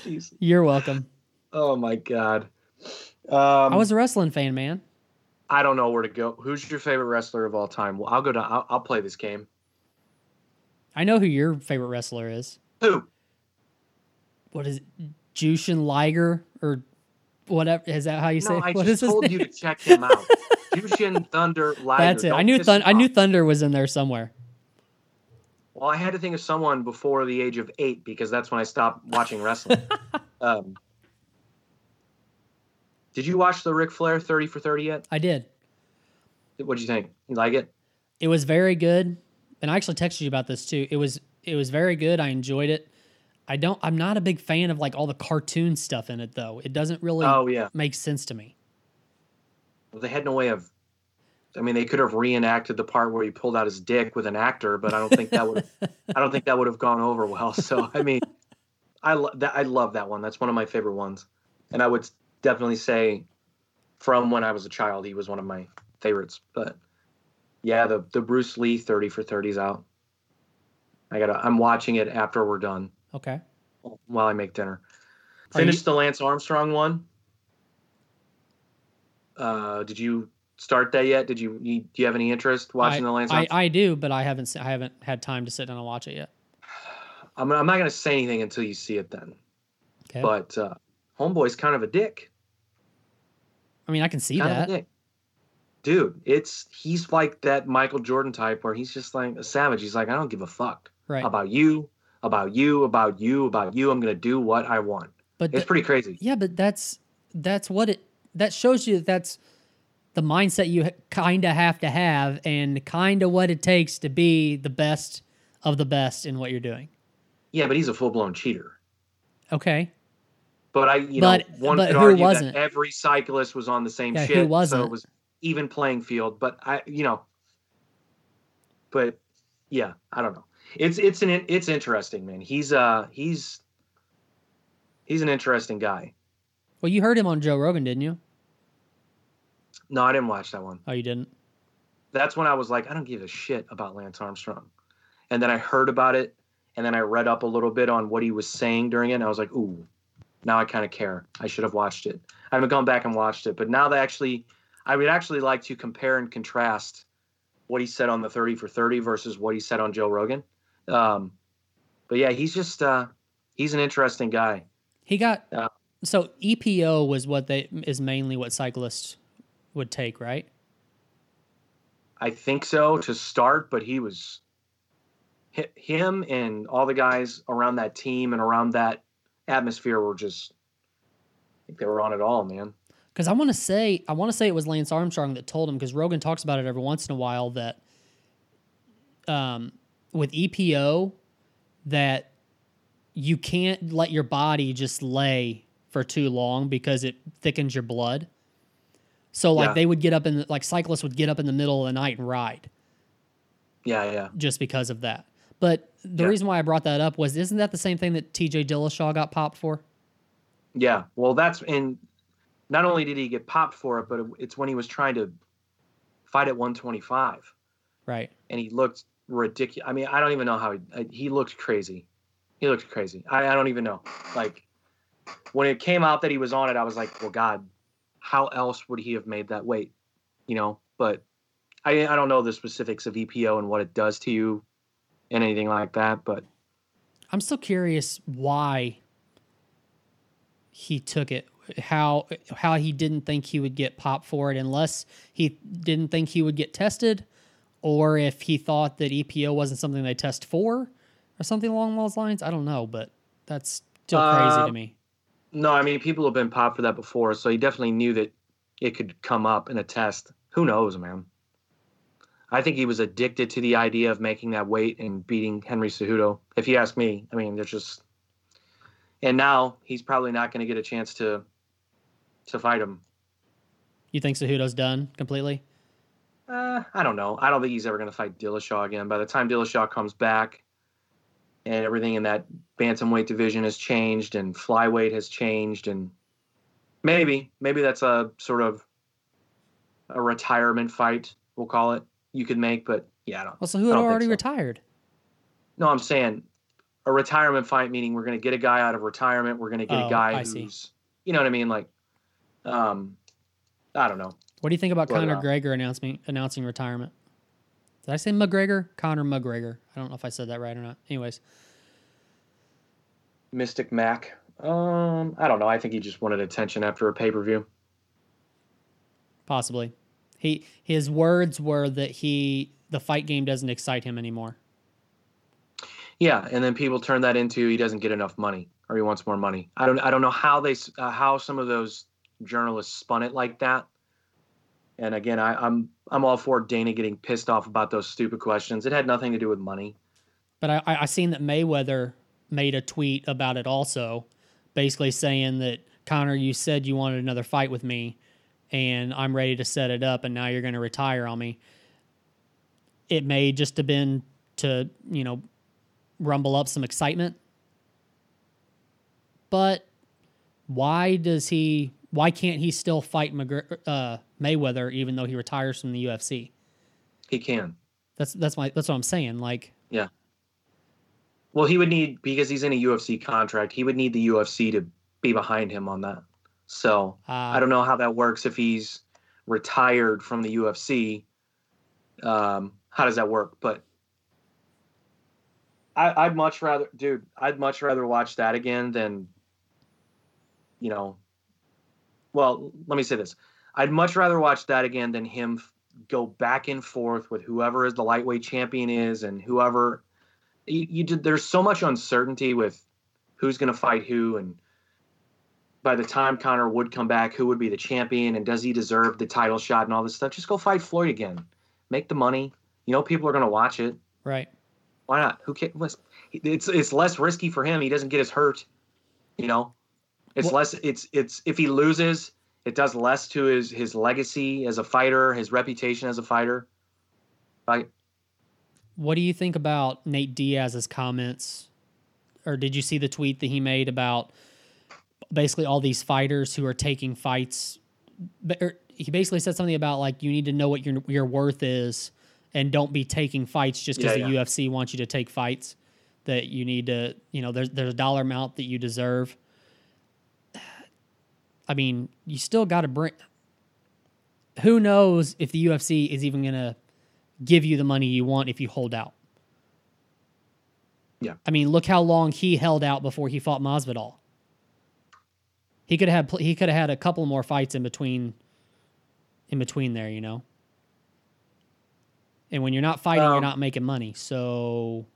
Jeez. You're welcome. Oh my god. Um, I was a wrestling fan, man. I don't know where to go. Who's your favorite wrestler of all time? Well, I'll go down. I'll, I'll play this game. I know who your favorite wrestler is. Who? What is it? Jushin Liger or whatever? Is that how you say? No, it? I What just is told you to check him out. Jushin Thunder Liger. That's it. I Don't knew Thun- I knew. Thunder was in there somewhere. Well, I had to think of someone before the age of eight because that's when I stopped watching wrestling. um, Did you watch the Ric Flair 30 for 30 yet? I did. What'd you think? You like it? It was very good, and I actually texted you about this too. It was it was very good. I enjoyed it. I don't. I'm not a big fan of like all the cartoon stuff in it though. It doesn't really Oh yeah. make sense to me. Well, they had no way of. I mean, they could have reenacted the part where he pulled out his dick with an actor, but I don't think that would. I don't think that would have gone over well. So I mean, I lo- that I love that one. That's one of my favorite ones, and I would definitely say, from when I was a child, he was one of my favorites. But yeah, the the Bruce Lee thirty for 30s out. I gotta. I'm watching it after we're done Okay. while I make dinner. Are you- the Lance Armstrong one. Uh, did you start that yet? Did you, you do you have any interest watching the Lance I, Armstrong? I do, but I haven't I haven't had time to sit down and watch it yet. I'm, I'm not gonna say anything until you see it then. Okay. But uh, Homeboy's kind of a dick. I mean, I can see Kind of a that. dick. Dude, it's he's like that Michael Jordan type where he's just like a savage. He's like, I don't give a fuck Right. about you, about you, about you, about you. I'm gonna do what I want. But It's pretty crazy. yeah, but that's that's what it that shows you that that's the mindset you kind of have to have and kind of what it takes to be the best of the best in what you're doing. Yeah, but he's a full blown cheater. Okay. But I, you But- know, one but could who argue wasn't? that every cyclist was on the same Yeah, shit, so it was even playing field. But I, you know, but yeah, I don't know. It's it's an it's interesting, man. He's uh he's he's an interesting guy. Well, you heard him on Joe Rogan, didn't you? No, I didn't watch that one. Oh, you didn't. That's when I was like, I don't give a shit about Lance Armstrong. And then I heard about it, and then I read up a little bit on what he was saying during it, and I was like, ooh, now I kind of care. I should have watched it. I haven't gone back and watched it, but now that actually, I would actually like to compare and contrast what he said on the 30 for 30 versus what he said on Joe Rogan. Um, but yeah, he's just uh, he's an interesting guy. He got Yeah. so EPO was what they is mainly what cyclists would take, right? I think so to start, but he was him and all the guys around that team and around that atmosphere were just I think they were on it all, man. Because I want to say I want to say it was Lance Armstrong that told him because Rogan talks about it every once in a while that um, with EPO that you can't let your body just lay for too long because it thickens your blood. So like Yeah. they would get up in the, like cyclists would get up in the middle of the night and ride Yeah, yeah. just because of that. But the Yeah. reason why I brought that up was isn't that the same thing that TJ Dillashaw got popped for? Yeah. Well, that's and not only did he get popped for it, but it's when he was trying to fight at 125 Right. and he looked ridiculous. I mean, I don't even know how he uh, he looked crazy. He looked crazy. I, I don't even know. Like when it came out that he was on it, I was like, well, God, how else would he have made that weight? You know, but I I don't know the specifics of EPO and what it does to you and anything like that. But I'm still curious why he took it. How how he didn't think he would get popped for it unless he didn't think he would get tested, or if he thought that EPO wasn't something they test for, or something along those lines. I don't know, but that's still crazy Uh, to me. no, I mean, people have been popped for that before, so he definitely knew that it could come up in a test. Who knows, man? I think he was addicted to the idea of making that weight and beating Henry Cejudo. If you ask me, I mean, there's just, and now he's probably not going to get a chance to, to fight him. You think Cejudo's done completely? Uh, I don't know. I don't think he's ever going to fight Dillashaw again. By the time Dillashaw comes back, and everything in that bantamweight division has changed, and flyweight has changed, and maybe, maybe that's a sort of a retirement fight. We'll call it. You could make, but yeah, I don't. Well, so who had already so. retired? No, I'm saying a retirement fight, meaning we're going to get a guy out of retirement. We're going to get Oh, a guy I who's, see. you know what I mean? Like, um, I don't know. What do you think about But, Conor uh, Gregor announcing announcing retirement? Did I say McGregor? Conor McGregor. I don't know if I said that right or not. Anyways, Mystic Mac. Um, I don't know. I think he just wanted attention after a pay per view. possibly. He his words were that he the fight game doesn't excite him anymore. Yeah, and then people turn that into he doesn't get enough money or he wants more money. I don't I don't know how they uh, how some of those journalists spun it like that. And again, I, I'm I'm all for Dana getting pissed off about those stupid questions. It had nothing to do with money. But I, I seen that Mayweather made a tweet about it also, basically saying that Conor, you said you wanted another fight with me, and I'm ready to set it up, and now you're going to retire on me. It may just have been to you know rumble up some excitement, but why does he? Why can't he still fight McGregor, uh, Mayweather even though he retires from the UFC? He can. That's that's my that's what I'm saying. Like yeah. Well, he would need because he's in a UFC contract. He would need the UFC to be behind him on that. So uh, I don't know how that works if he's retired from the UFC. Um, how does that work? But I, would much rather, dude. I'd much rather watch that again than, you know. Well, let me say this: I'd much rather watch that again than him go back and forth with whoever is the lightweight champion is and whoever. You, you did. There's so much uncertainty with who's going to fight who, and by the time Conor would come back, who would be the champion, and does he deserve the title shot and all this stuff? Just go fight Floyd again, make the money. You know, people are going to watch it. Right. Why not? Who cares? It's it's less risky for him. He doesn't get his hurt. You know, it's well, less. It's it's if he loses, it does less to his his legacy as a fighter, his reputation as a fighter. Right. What do you think about Nate Diaz's comments? Or did you see the tweet that he made about basically all these fighters who are taking fights? Er, he basically said something about like you need to know what your your worth is and don't be taking fights just because yeah, the. UFC wants you to take fights. That you need to, you know, there's there's a dollar amount that you deserve. I mean, you still got to bring. Who knows if the UFC is even gonna give you the money you want if you hold out? Yeah. I mean, look how long he held out before he fought Masvidal. He could have had he could have had a couple more fights in between. In between there, you know. And when you're not fighting, um, you're not making money. So.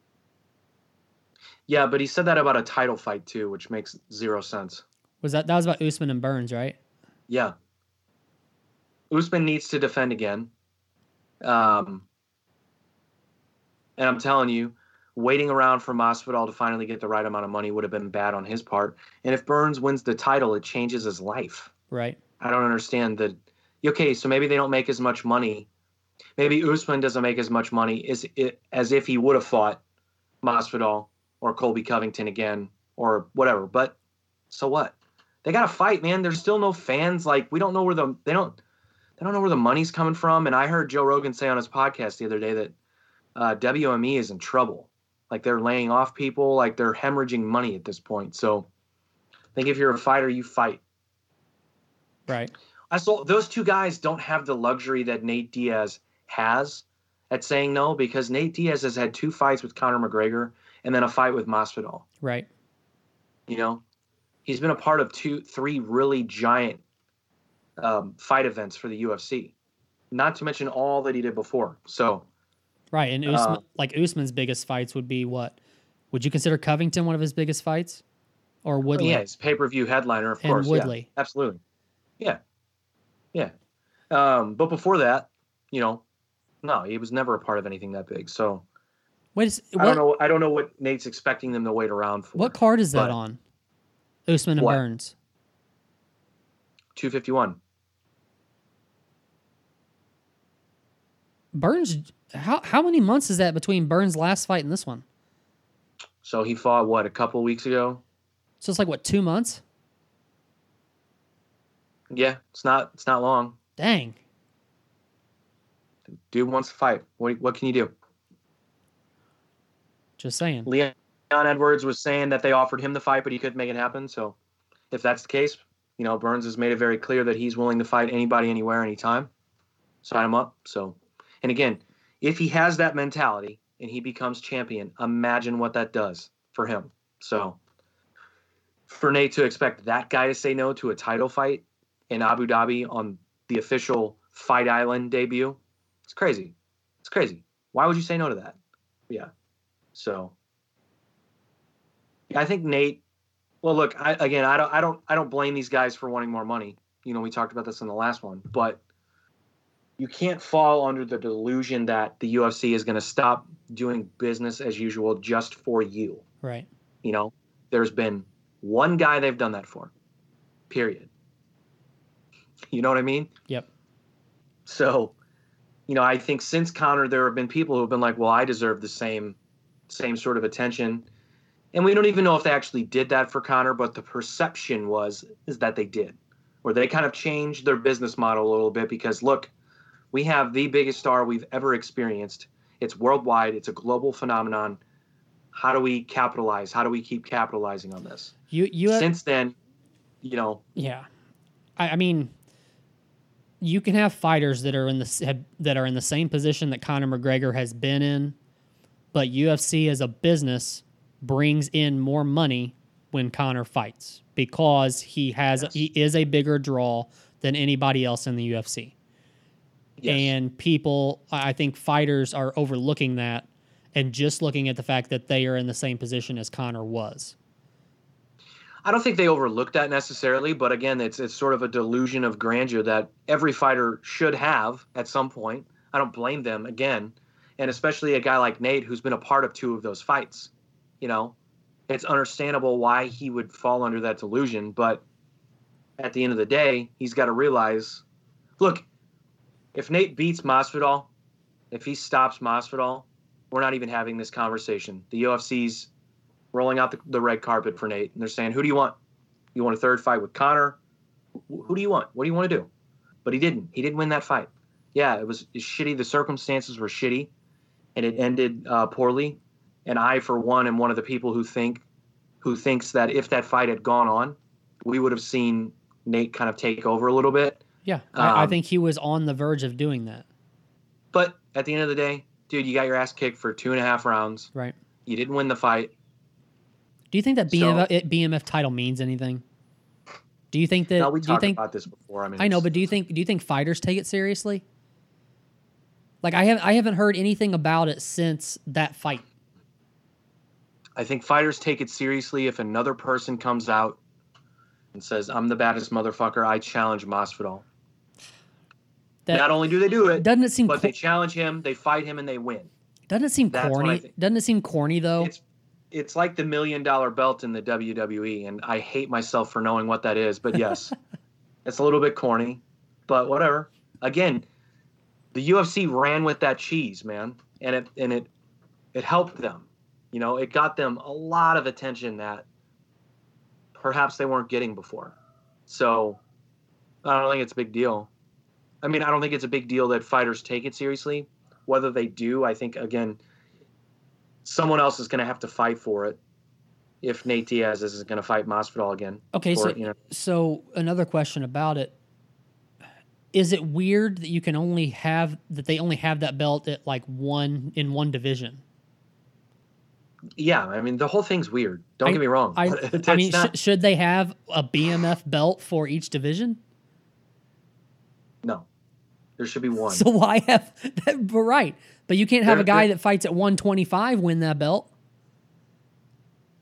Yeah, but he said that about a title fight too, which makes zero sense. Was that that was about Usman and Burns, right? Yeah. Usman needs to defend again. Um, and I'm telling you, waiting around for Masvidal to finally get the right amount of money would have been bad on his part. And if Burns wins the title, it changes his life. Right. I don't understand that. Okay, so maybe they don't make as much money maybe Usman doesn't make as much money as as if he would have fought Masvidal or Colby Covington again or whatever. But so what? They got to fight, man. There's still no fans. Like we don't know where the they don't they don't know where the money's coming from. And I heard Joe Rogan say on his podcast the other day that uh, WME is in trouble. Like they're laying off people. Like they're hemorrhaging money at this point. So I think if you're a fighter, you fight. Right. I saw those two guys don't have the luxury that Nate Diaz has at saying no because Nate Diaz has had two fights with Conor McGregor and then a fight with Masvidal. Right. You know, he's been a part of two, three really giant um, fight events for the UFC. Not to mention all that he did before. So. Right, and Usman, uh, like Usman's biggest fights would be what? Would you consider Covington one of his biggest fights, or Woodley? Yeah, he's pay per view headliner, of and course. Woodley, yeah, absolutely. Yeah, yeah. Um, but before that, you know, no, he was never a part of anything that big. So Wait, what, I don't know. I don't know what Nate's expecting them to wait around for. What card is that on? Usman and what? Burns. Two fifty one. Burns, how how many months is that between Burns' last fight and this one? So he fought what a couple weeks ago. So it's like what two months? Yeah, it's not it's not long. Dang. Dude wants to fight. What what can you do? Just saying. Leon Edwards was saying that they offered him the fight, but he couldn't make it happen. So, if that's the case, you know Burns has made it very clear that he's willing to fight anybody, anywhere, anytime. Sign him up. So, and again, if he has that mentality and he becomes champion, imagine what that does for him. So, for Nate to expect that guy to say no to a title fight in Abu Dhabi on the official Fight Island debut, it's crazy. It's crazy. Why would you say no to that? Yeah. So I think Nate. Well, look, I, again, I don't, I don't, I don't blame these guys for wanting more money. You know, we talked about this in the last one, but you can't fall under the delusion that the UFC is going to stop doing business as usual just for you. Right. You know, there's been one guy they've done that for. Period. You know what I mean? Yep. So, you know, I think since Conor, there have been people who have been like, "Well, I deserve the same, same sort of attention," and we don't even know if they actually did that for Conor, but the perception was is that they did, or they kind of changed their business model a little bit because look, we have the biggest star we've ever experienced. It's worldwide. It's a global phenomenon. How do we capitalize? How do we keep capitalizing on this? You you Since then, you know, yeah. I, I mean, you can have fighters that are in the have, that are in the same position that Conor McGregor has been in, but UFC as a business brings in more money when Conor fights because he has Yes. he is a bigger draw than anybody else in the UFC. yes. And people, I I think fighters are overlooking that and just looking at the fact that they are in the same position as Conor was. I don't think they overlooked that necessarily, but again, it's it's sort of a delusion of grandeur that every fighter should have at some point. I don't blame them again, and especially a guy like Nate who's been a part of two of those fights. You know, it's understandable why he would fall under that delusion, but at the end of the day, he's got to realize, look, if Nate beats Masvidal, if he stops Masvidal, we're not even having this conversation. The UFC's rolling out the, the red carpet for Nate, and they're saying, "Who do you want? You want a third fight with Conor? Who do you want? What do you want to do?" But he didn't. He didn't win that fight. Yeah, it was shitty. The circumstances were shitty, and it ended uh, poorly. And I, for one, am one of the people who think, who thinks that if that fight had gone on, we would have seen Nate kind of take over a little bit. Yeah, I, I Um, think he was on the verge of doing that. But at the end of the day, dude, you got your ass kicked for two and a half rounds. Right. You didn't win the fight. Do you think that So- BMF, it- BMF title means anything? Do you think that? Now we do you talked think? about this before. I mean, I know, but do you think? Do you think fighters take it seriously? Like I have, I haven't heard anything about it since that fight. I think fighters take it seriously if another person comes out and says, "I'm the baddest motherfucker. I challenge Masvidal." That Not only do they do it, doesn't it seem? but co- they challenge him, they fight him, and they win. doesn't it seem that's corny? Doesn't it seem corny though? It's it's like the million dollar belt in the WWE, and I hate myself for knowing what that is. But yes, it's a little bit corny, but whatever. Again, the UFC ran with that cheese, man, and it and it it helped them. You know, it got them a lot of attention that perhaps they weren't getting before. So I don't think it's a big deal. I mean, I don't think it's a big deal that fighters take it seriously. Whether they do, I think again, someone else is going to have to fight for it. If Nate Diaz isn't going to fight Masvidal again, okay, so it, you know, so another question about it: Is it weird that you can only have that they only have that belt at like one in one division? Yeah, I mean, the whole thing's weird. Don't I- get me wrong. I, I mean, not- sh- should they have a BMF belt for each division? no, there should be one. So why have that? But right, but you can't have There- a guy there- that fights at 125 win that belt.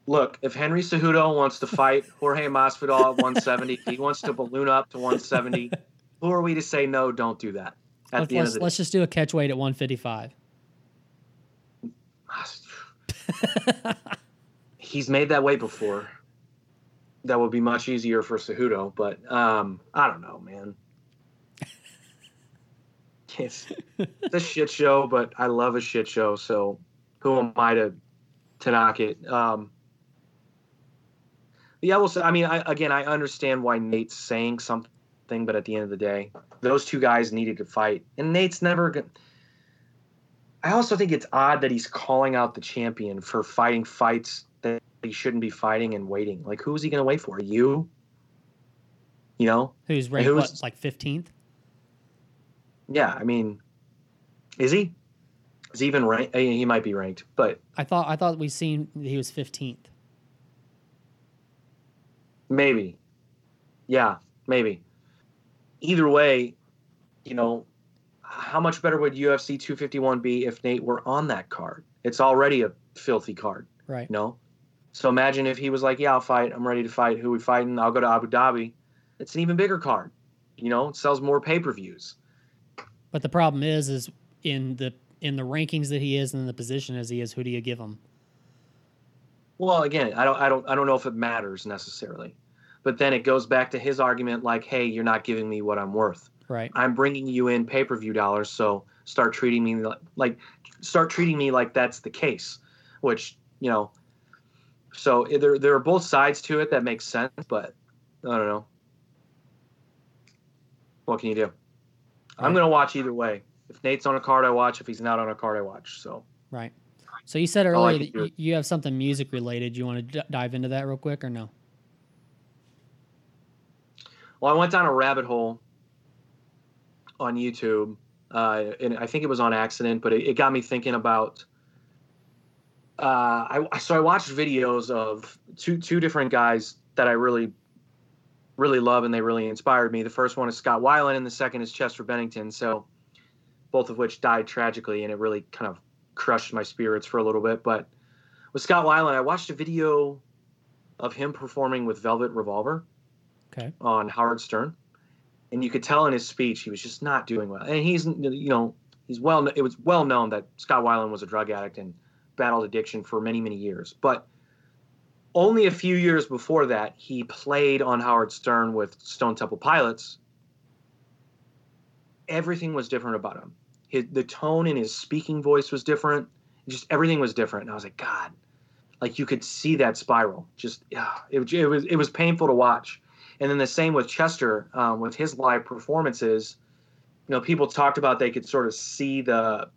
Look, if Henry Cejudo wants to fight Jorge Masvidal at 170, he wants to balloon up to 170, who are we to say no? Don't do that. At Let's, the end let's, of the let's just do a catch weight at 155. he's made that weight before. That would be much easier for Cejudo, but um, I don't know, man. It's, it's a shit show, but I love a shit show. So who am I to to knock it? Um, yeah, well, I mean, I, again, I understand why Nate's saying something, but at the end of the day, those two guys needed to fight, and Nate's never going. I also think it's odd that he's calling out the champion for fighting fights that he shouldn't be fighting and waiting. Like, who is he going to wait for? You? You know? Who's ranked who's- what, like 15th? Yeah, I mean, is he? Is he even ranked? eh, He might be ranked, but I thought I thought we seen he was 15th. maybe. Yeah, maybe. Either way, you know, how much better would UFC 251 be if Nate were on that card? It's already a filthy card, Right. you know? So imagine if he was like, yeah, I'll fight. I'm ready to fight. Who we fighting? I'll go to Abu Dhabi. It's an even bigger card. you know, it sells more pay-per-views. But the problem is, is in the in the rankings that he is and in the position as he is, who do you give him? Well, again, I don't, I don't, I don't know if it matters necessarily, but then it goes back to his argument, like, "Hey, you're not giving me what I'm worth. Right. I'm bringing you in pay-per-view dollars, so start treating me like, like start treating me like that's the case." Which you know, so there, there are both sides to it that makes sense, but I don't know. What can you do? I'm gonna watch either way. If Nate's on a card, I watch. If he's not on a card, I watch. So Right. So you said earlier that do. y- you have something music related. You want to d- dive into that real quick or no? Well, I went down a rabbit hole on YouTube, uh, and I think it was on accident, but it, it got me thinking about. Uh, I so I watched videos of two two different guys that I really, really love, and they really inspired me. The first one is Scott Weiland, and the second is Chester Bennington. So, both of which died tragically, and it really kind of crushed my spirits for a little bit. But with Scott Weiland, I watched a video of him performing with Velvet Revolver Okay. on Howard Stern, and you could tell in his speech he was just not doing well. And he's you know he's well it was well known that Scott Weiland was a drug addict and battled addiction for many many years, but only a few years before that he played on Howard Stern with Stone Temple Pilots. Everything was different about him. His, the tone in his speaking voice was different. Just everything was different. And I was like, God, like you could see that spiral. Just yeah, it, it was it was painful to watch. And then the same with Chester, um, with his live performances. You know, people talked about they could sort of see the,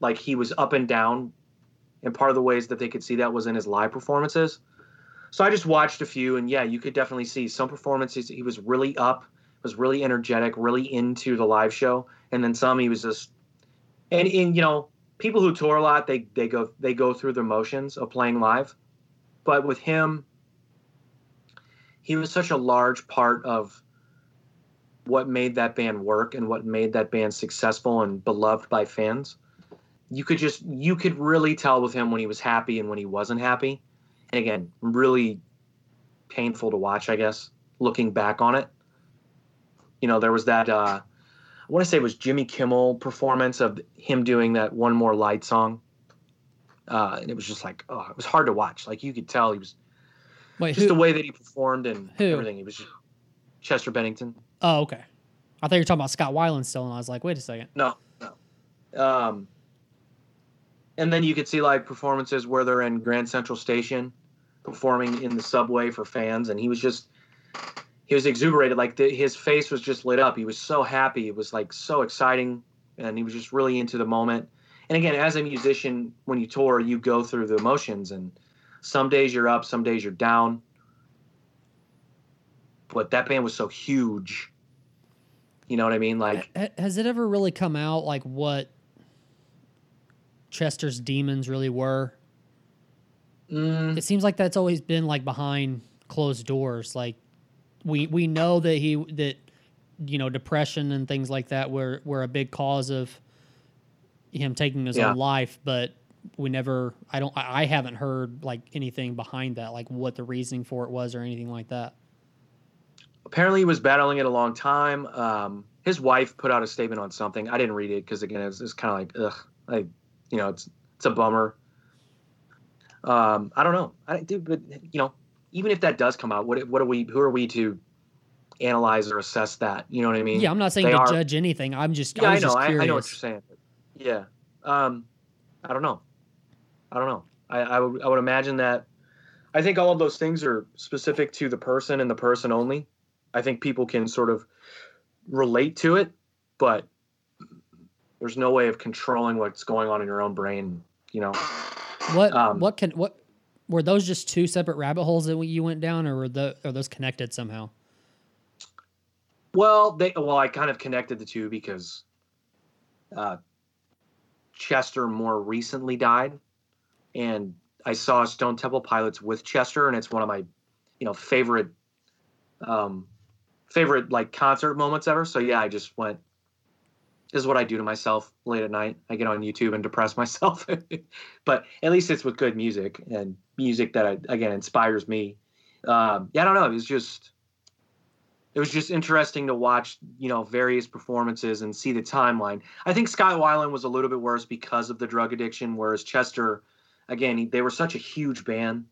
like he was up and down, and part of the ways that they could see that was in his live performances. So I just watched a few, and yeah, you could definitely see some performances he was really up, was really energetic, really into the live show, and then some he was just, and, and you know, people who tour a lot they they go they go through the motions of playing live, but with him he was such a large part of what made that band work and what made that band successful and beloved by fans. You could just you could really tell with him when he was happy and when he wasn't happy. And again, really painful to watch, I guess, looking back on it. You know, there was that uh I want to say it was Jimmy Kimmel performance of him doing that one more light song. Uh, and it was just like, oh, it was hard to watch. Like you could tell he was Wait, just who? the way that he performed and Who? everything. He was just Chester Bennington. oh, okay. I thought you were talking about Scott Weiland still, and I was like, wait a second. No, no. Um, and then you could see like performances where they're in Grand Central Station, performing in the subway for fans, and he was just he was exuberated. Like the, his face was just lit up. He was so happy. It was like so exciting, and he was just really into the moment. And again, as a musician, when you tour, you go through the emotions, and some days you're up, some days you're down. But that band was so huge. You know what I mean? Like, Has it ever really come out like what Chester's demons really were? mm, It seems like that's always been like behind closed doors. Like we we know that he that you know depression and things like that were were a big cause of him taking his Yeah. own life, but we never I don't I haven't heard like anything behind that, like what the reasoning for it was or anything like that. apparently he was battling it a long time. Um, his wife put out a statement on something. I didn't read it because again, it's, it's kind of like ugh, like you know, it's it's a bummer. Um, I don't know, I do, but you know, even if that does come out, what what are we? Who are we to analyze or assess that? You know what I mean? Yeah, I'm not saying they to are- judge anything. I'm just Yeah, I I, know. I. I know what you're saying. Yeah. Um, I don't know. I don't know. I, I would I would imagine that. I think all of those things are specific to the person and the person only. I think people can sort of relate to it, but there's no way of controlling what's going on in your own brain. You know. What Um, what can what were those just two separate rabbit holes that you went down, or were the are those connected somehow? Well, they well, I kind of connected the two because uh, Chester more recently died, and I saw Stone Temple Pilots with Chester, and it's one of my, you know, favorite, um, favorite like concert moments ever. So yeah, I just went. This is what I do to myself late at night. I get on YouTube and depress myself, but at least it's with good music and music that I, again inspires me. Um, yeah, I don't know. It was just it was just interesting to watch, you know, various performances and see the timeline. I think Scott Weiland was a little bit worse because of the drug addiction, whereas Chester, again, they were such a huge band,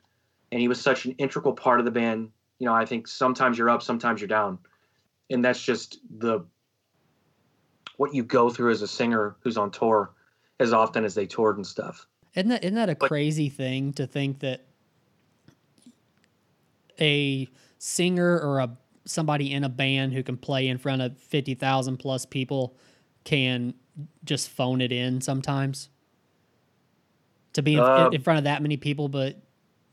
and he was such an integral part of the band. You know, I think sometimes you're up, sometimes you're down, and that's just the what you go through as a singer who's on tour as often as they toured and stuff. Isn't that isn't that a but, crazy thing to think that a singer or a somebody in a band who can play in front of 50,000 plus people can just phone it in sometimes to be in, in, um, front of that many people but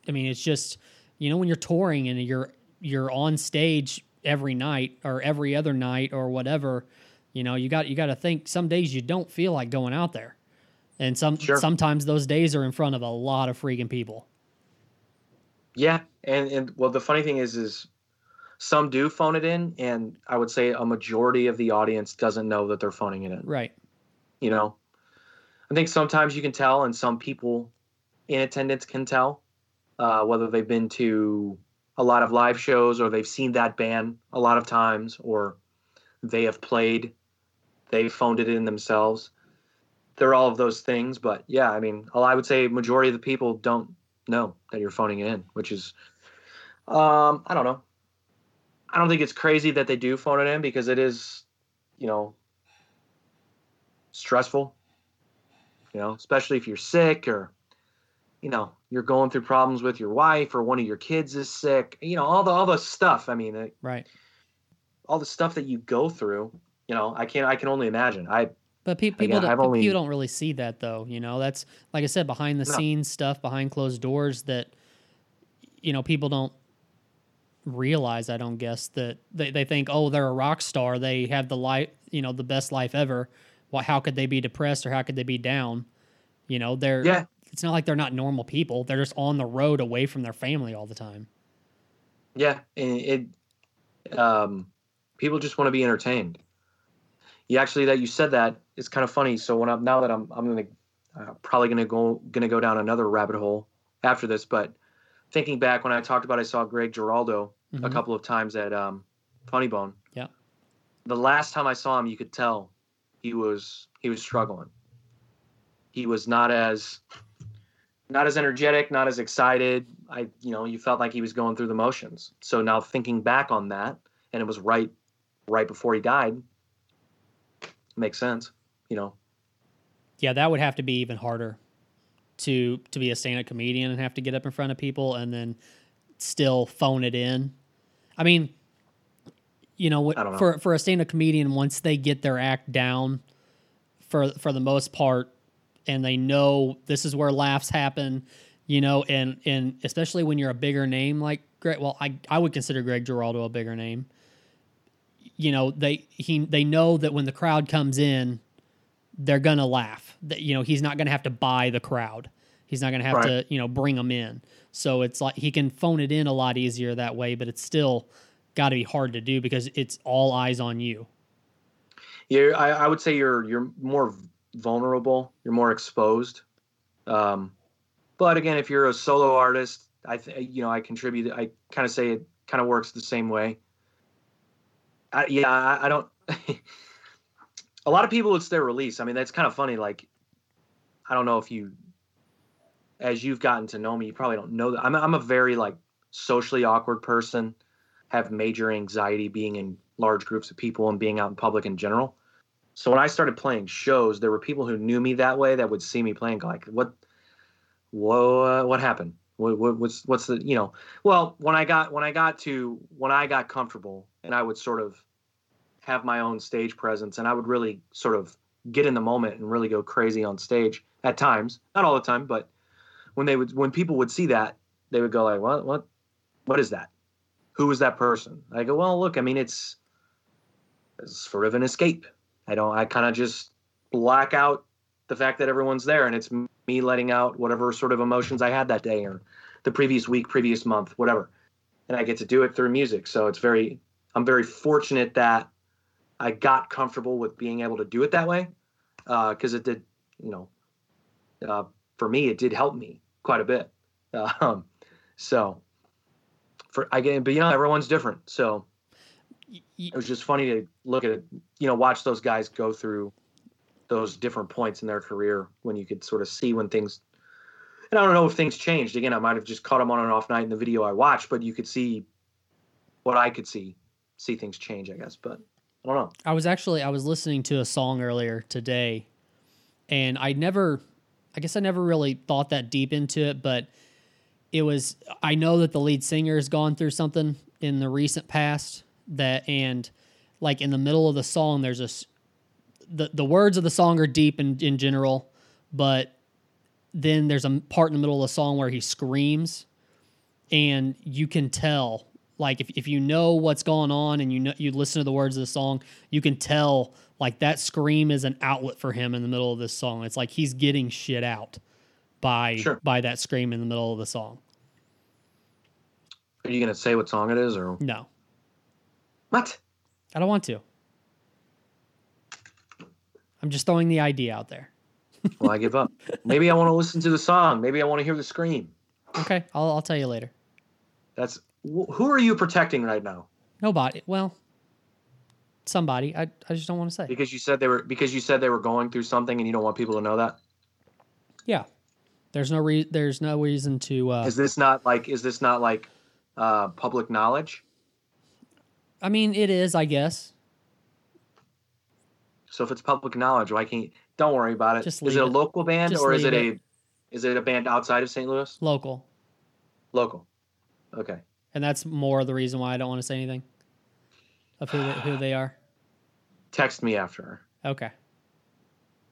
i mean it's just you know when you're touring and you're you're on stage every night or every other night or whatever you know you got you got to think some days you don't feel like going out there and some sure. sometimes those days are in front of a lot of freaking people yeah and and well the funny thing is is some do phone it in, and I would say a majority of the audience doesn't know that they're phoning it in. Right. You know, I think sometimes you can tell, and some people in attendance can tell uh, whether they've been to a lot of live shows or they've seen that band a lot of times or they have played, they've phoned it in themselves. They're all of those things, but yeah, I mean, I would say majority of the people don't know that you're phoning it in, which is, um, I don't know. I don't think it's crazy that they do phone it in because it is, you know, stressful. You know, especially if you're sick or, you know, you're going through problems with your wife or one of your kids is sick. You know, all the all the stuff. I mean, it, right. All the stuff that you go through. You know, I can't. I can only imagine. I. But pe- people, again, don't, only, people don't really see that though. You know, that's like I said, behind the no. scenes stuff, behind closed doors that, you know, people don't realize i don't guess that they, they think oh they're a rock star they have the life you know the best life ever well how could they be depressed or how could they be down you know they're yeah it's not like they're not normal people they're just on the road away from their family all the time yeah and it um people just want to be entertained you actually that you said that it's kind of funny so when i'm now that i'm i'm gonna uh, probably gonna go gonna go down another rabbit hole after this but thinking back when I talked about I saw Greg Giraldo mm-hmm. a couple of times at um, Funny Bone. Yeah. The last time I saw him, you could tell he was he was struggling. He was not as not as energetic, not as excited. I you know you felt like he was going through the motions. So now thinking back on that, and it was right right before he died. Makes sense, you know. Yeah, that would have to be even harder to to be a stand-up comedian and have to get up in front of people and then still phone it in. I mean, you know, know. for for a stand-up comedian once they get their act down for for the most part and they know this is where laughs happen, you know, and and especially when you're a bigger name like Greg, well, I I would consider Greg Giraldo a bigger name. You know, they he they know that when the crowd comes in, they're gonna laugh. That you know he's not gonna have to buy the crowd. He's not gonna have right. to you know bring them in. So it's like he can phone it in a lot easier that way, but it's still got to be hard to do because it's all eyes on you. Yeah, I, I would say you're you're more vulnerable. You're more exposed. Um, but again, if you're a solo artist, I th- you know I contribute. I kind of say it kind of works the same way. I, yeah, I, I don't. a lot of people it's their release. I mean, that's kind of funny. Like, I don't know if you, as you've gotten to know me, you probably don't know that I'm I'm a very like socially awkward person, have major anxiety being in large groups of people and being out in public in general. So when I started playing shows, there were people who knew me that way that would see me playing, like, what, whoa, what happened? What, what, what's what's the you know? Well, when I got when I got to when I got comfortable, and I would sort of have my own stage presence and I would really sort of get in the moment and really go crazy on stage at times, not all the time, but when they would when people would see that, they would go like, "What what what is that? Who is that person?" I go, "Well, look, I mean, it's, it's sort of an escape. I don't I kind of just black out the fact that everyone's there and it's me letting out whatever sort of emotions I had that day or the previous week, previous month, whatever. And I get to do it through music. So it's very I'm very fortunate that I got comfortable with being able to do it that way because uh, it did, you know, uh, for me it did help me quite a bit. Um, so for I get, but you know, everyone's different. So it was just funny to look at it, you know, watch those guys go through those different points in their career when you could sort of see when things. And I don't know if things changed. Again, I might have just caught them on an off night in the video I watched, but you could see what I could see, see things change, I guess. But I don't know. I was actually I was listening to a song earlier today, and I never, I guess I never really thought that deep into it, but it was I know that the lead singer has gone through something in the recent past that and like in the middle of the song there's a the the words of the song are deep in in general, but then there's a part in the middle of the song where he screams and you can tell like if, if you know what's going on and you know you listen to the words of the song you can tell like that scream is an outlet for him in the middle of this song it's like he's getting shit out by Sure. by that scream in the middle of the song Are you gonna say what song it is or no what? i don't want to i'm just throwing the idea out there Well, I give up. Maybe I want to listen to the song. Maybe I want to hear the scream. okay i'll, I'll tell you later That's wh- who are you protecting right now? nobody well somebody i, I just don't want to say Because you said they were because you said they were going through something and you don't want people to know that. yeah there's no re- there's no reason to uh Is this not like is this not like uh, public knowledge? i mean it is i guess So if it's public knowledge, why can't? You, Don't worry about it. Just is it a local band or is leave it a is it a band outside of St. Louis? local Local. Okay. and that's more the reason why I don't want to say anything of who they, who they are. Text me after. Okay,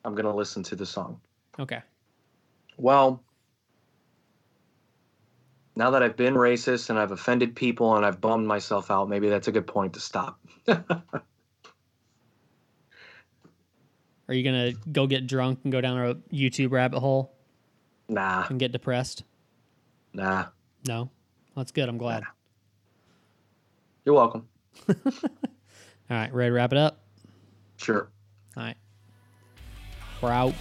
I'm gonna listen to the song. okay. Well, now that I've been racist and I've offended people and I've bummed myself out, maybe that's a good point to stop. Are you gonna go get drunk and go down a YouTube rabbit hole nah, and get depressed? nah. No, that's good. I'm glad. You're welcome. All right, ready to wrap it up? Sure. All right, we're out.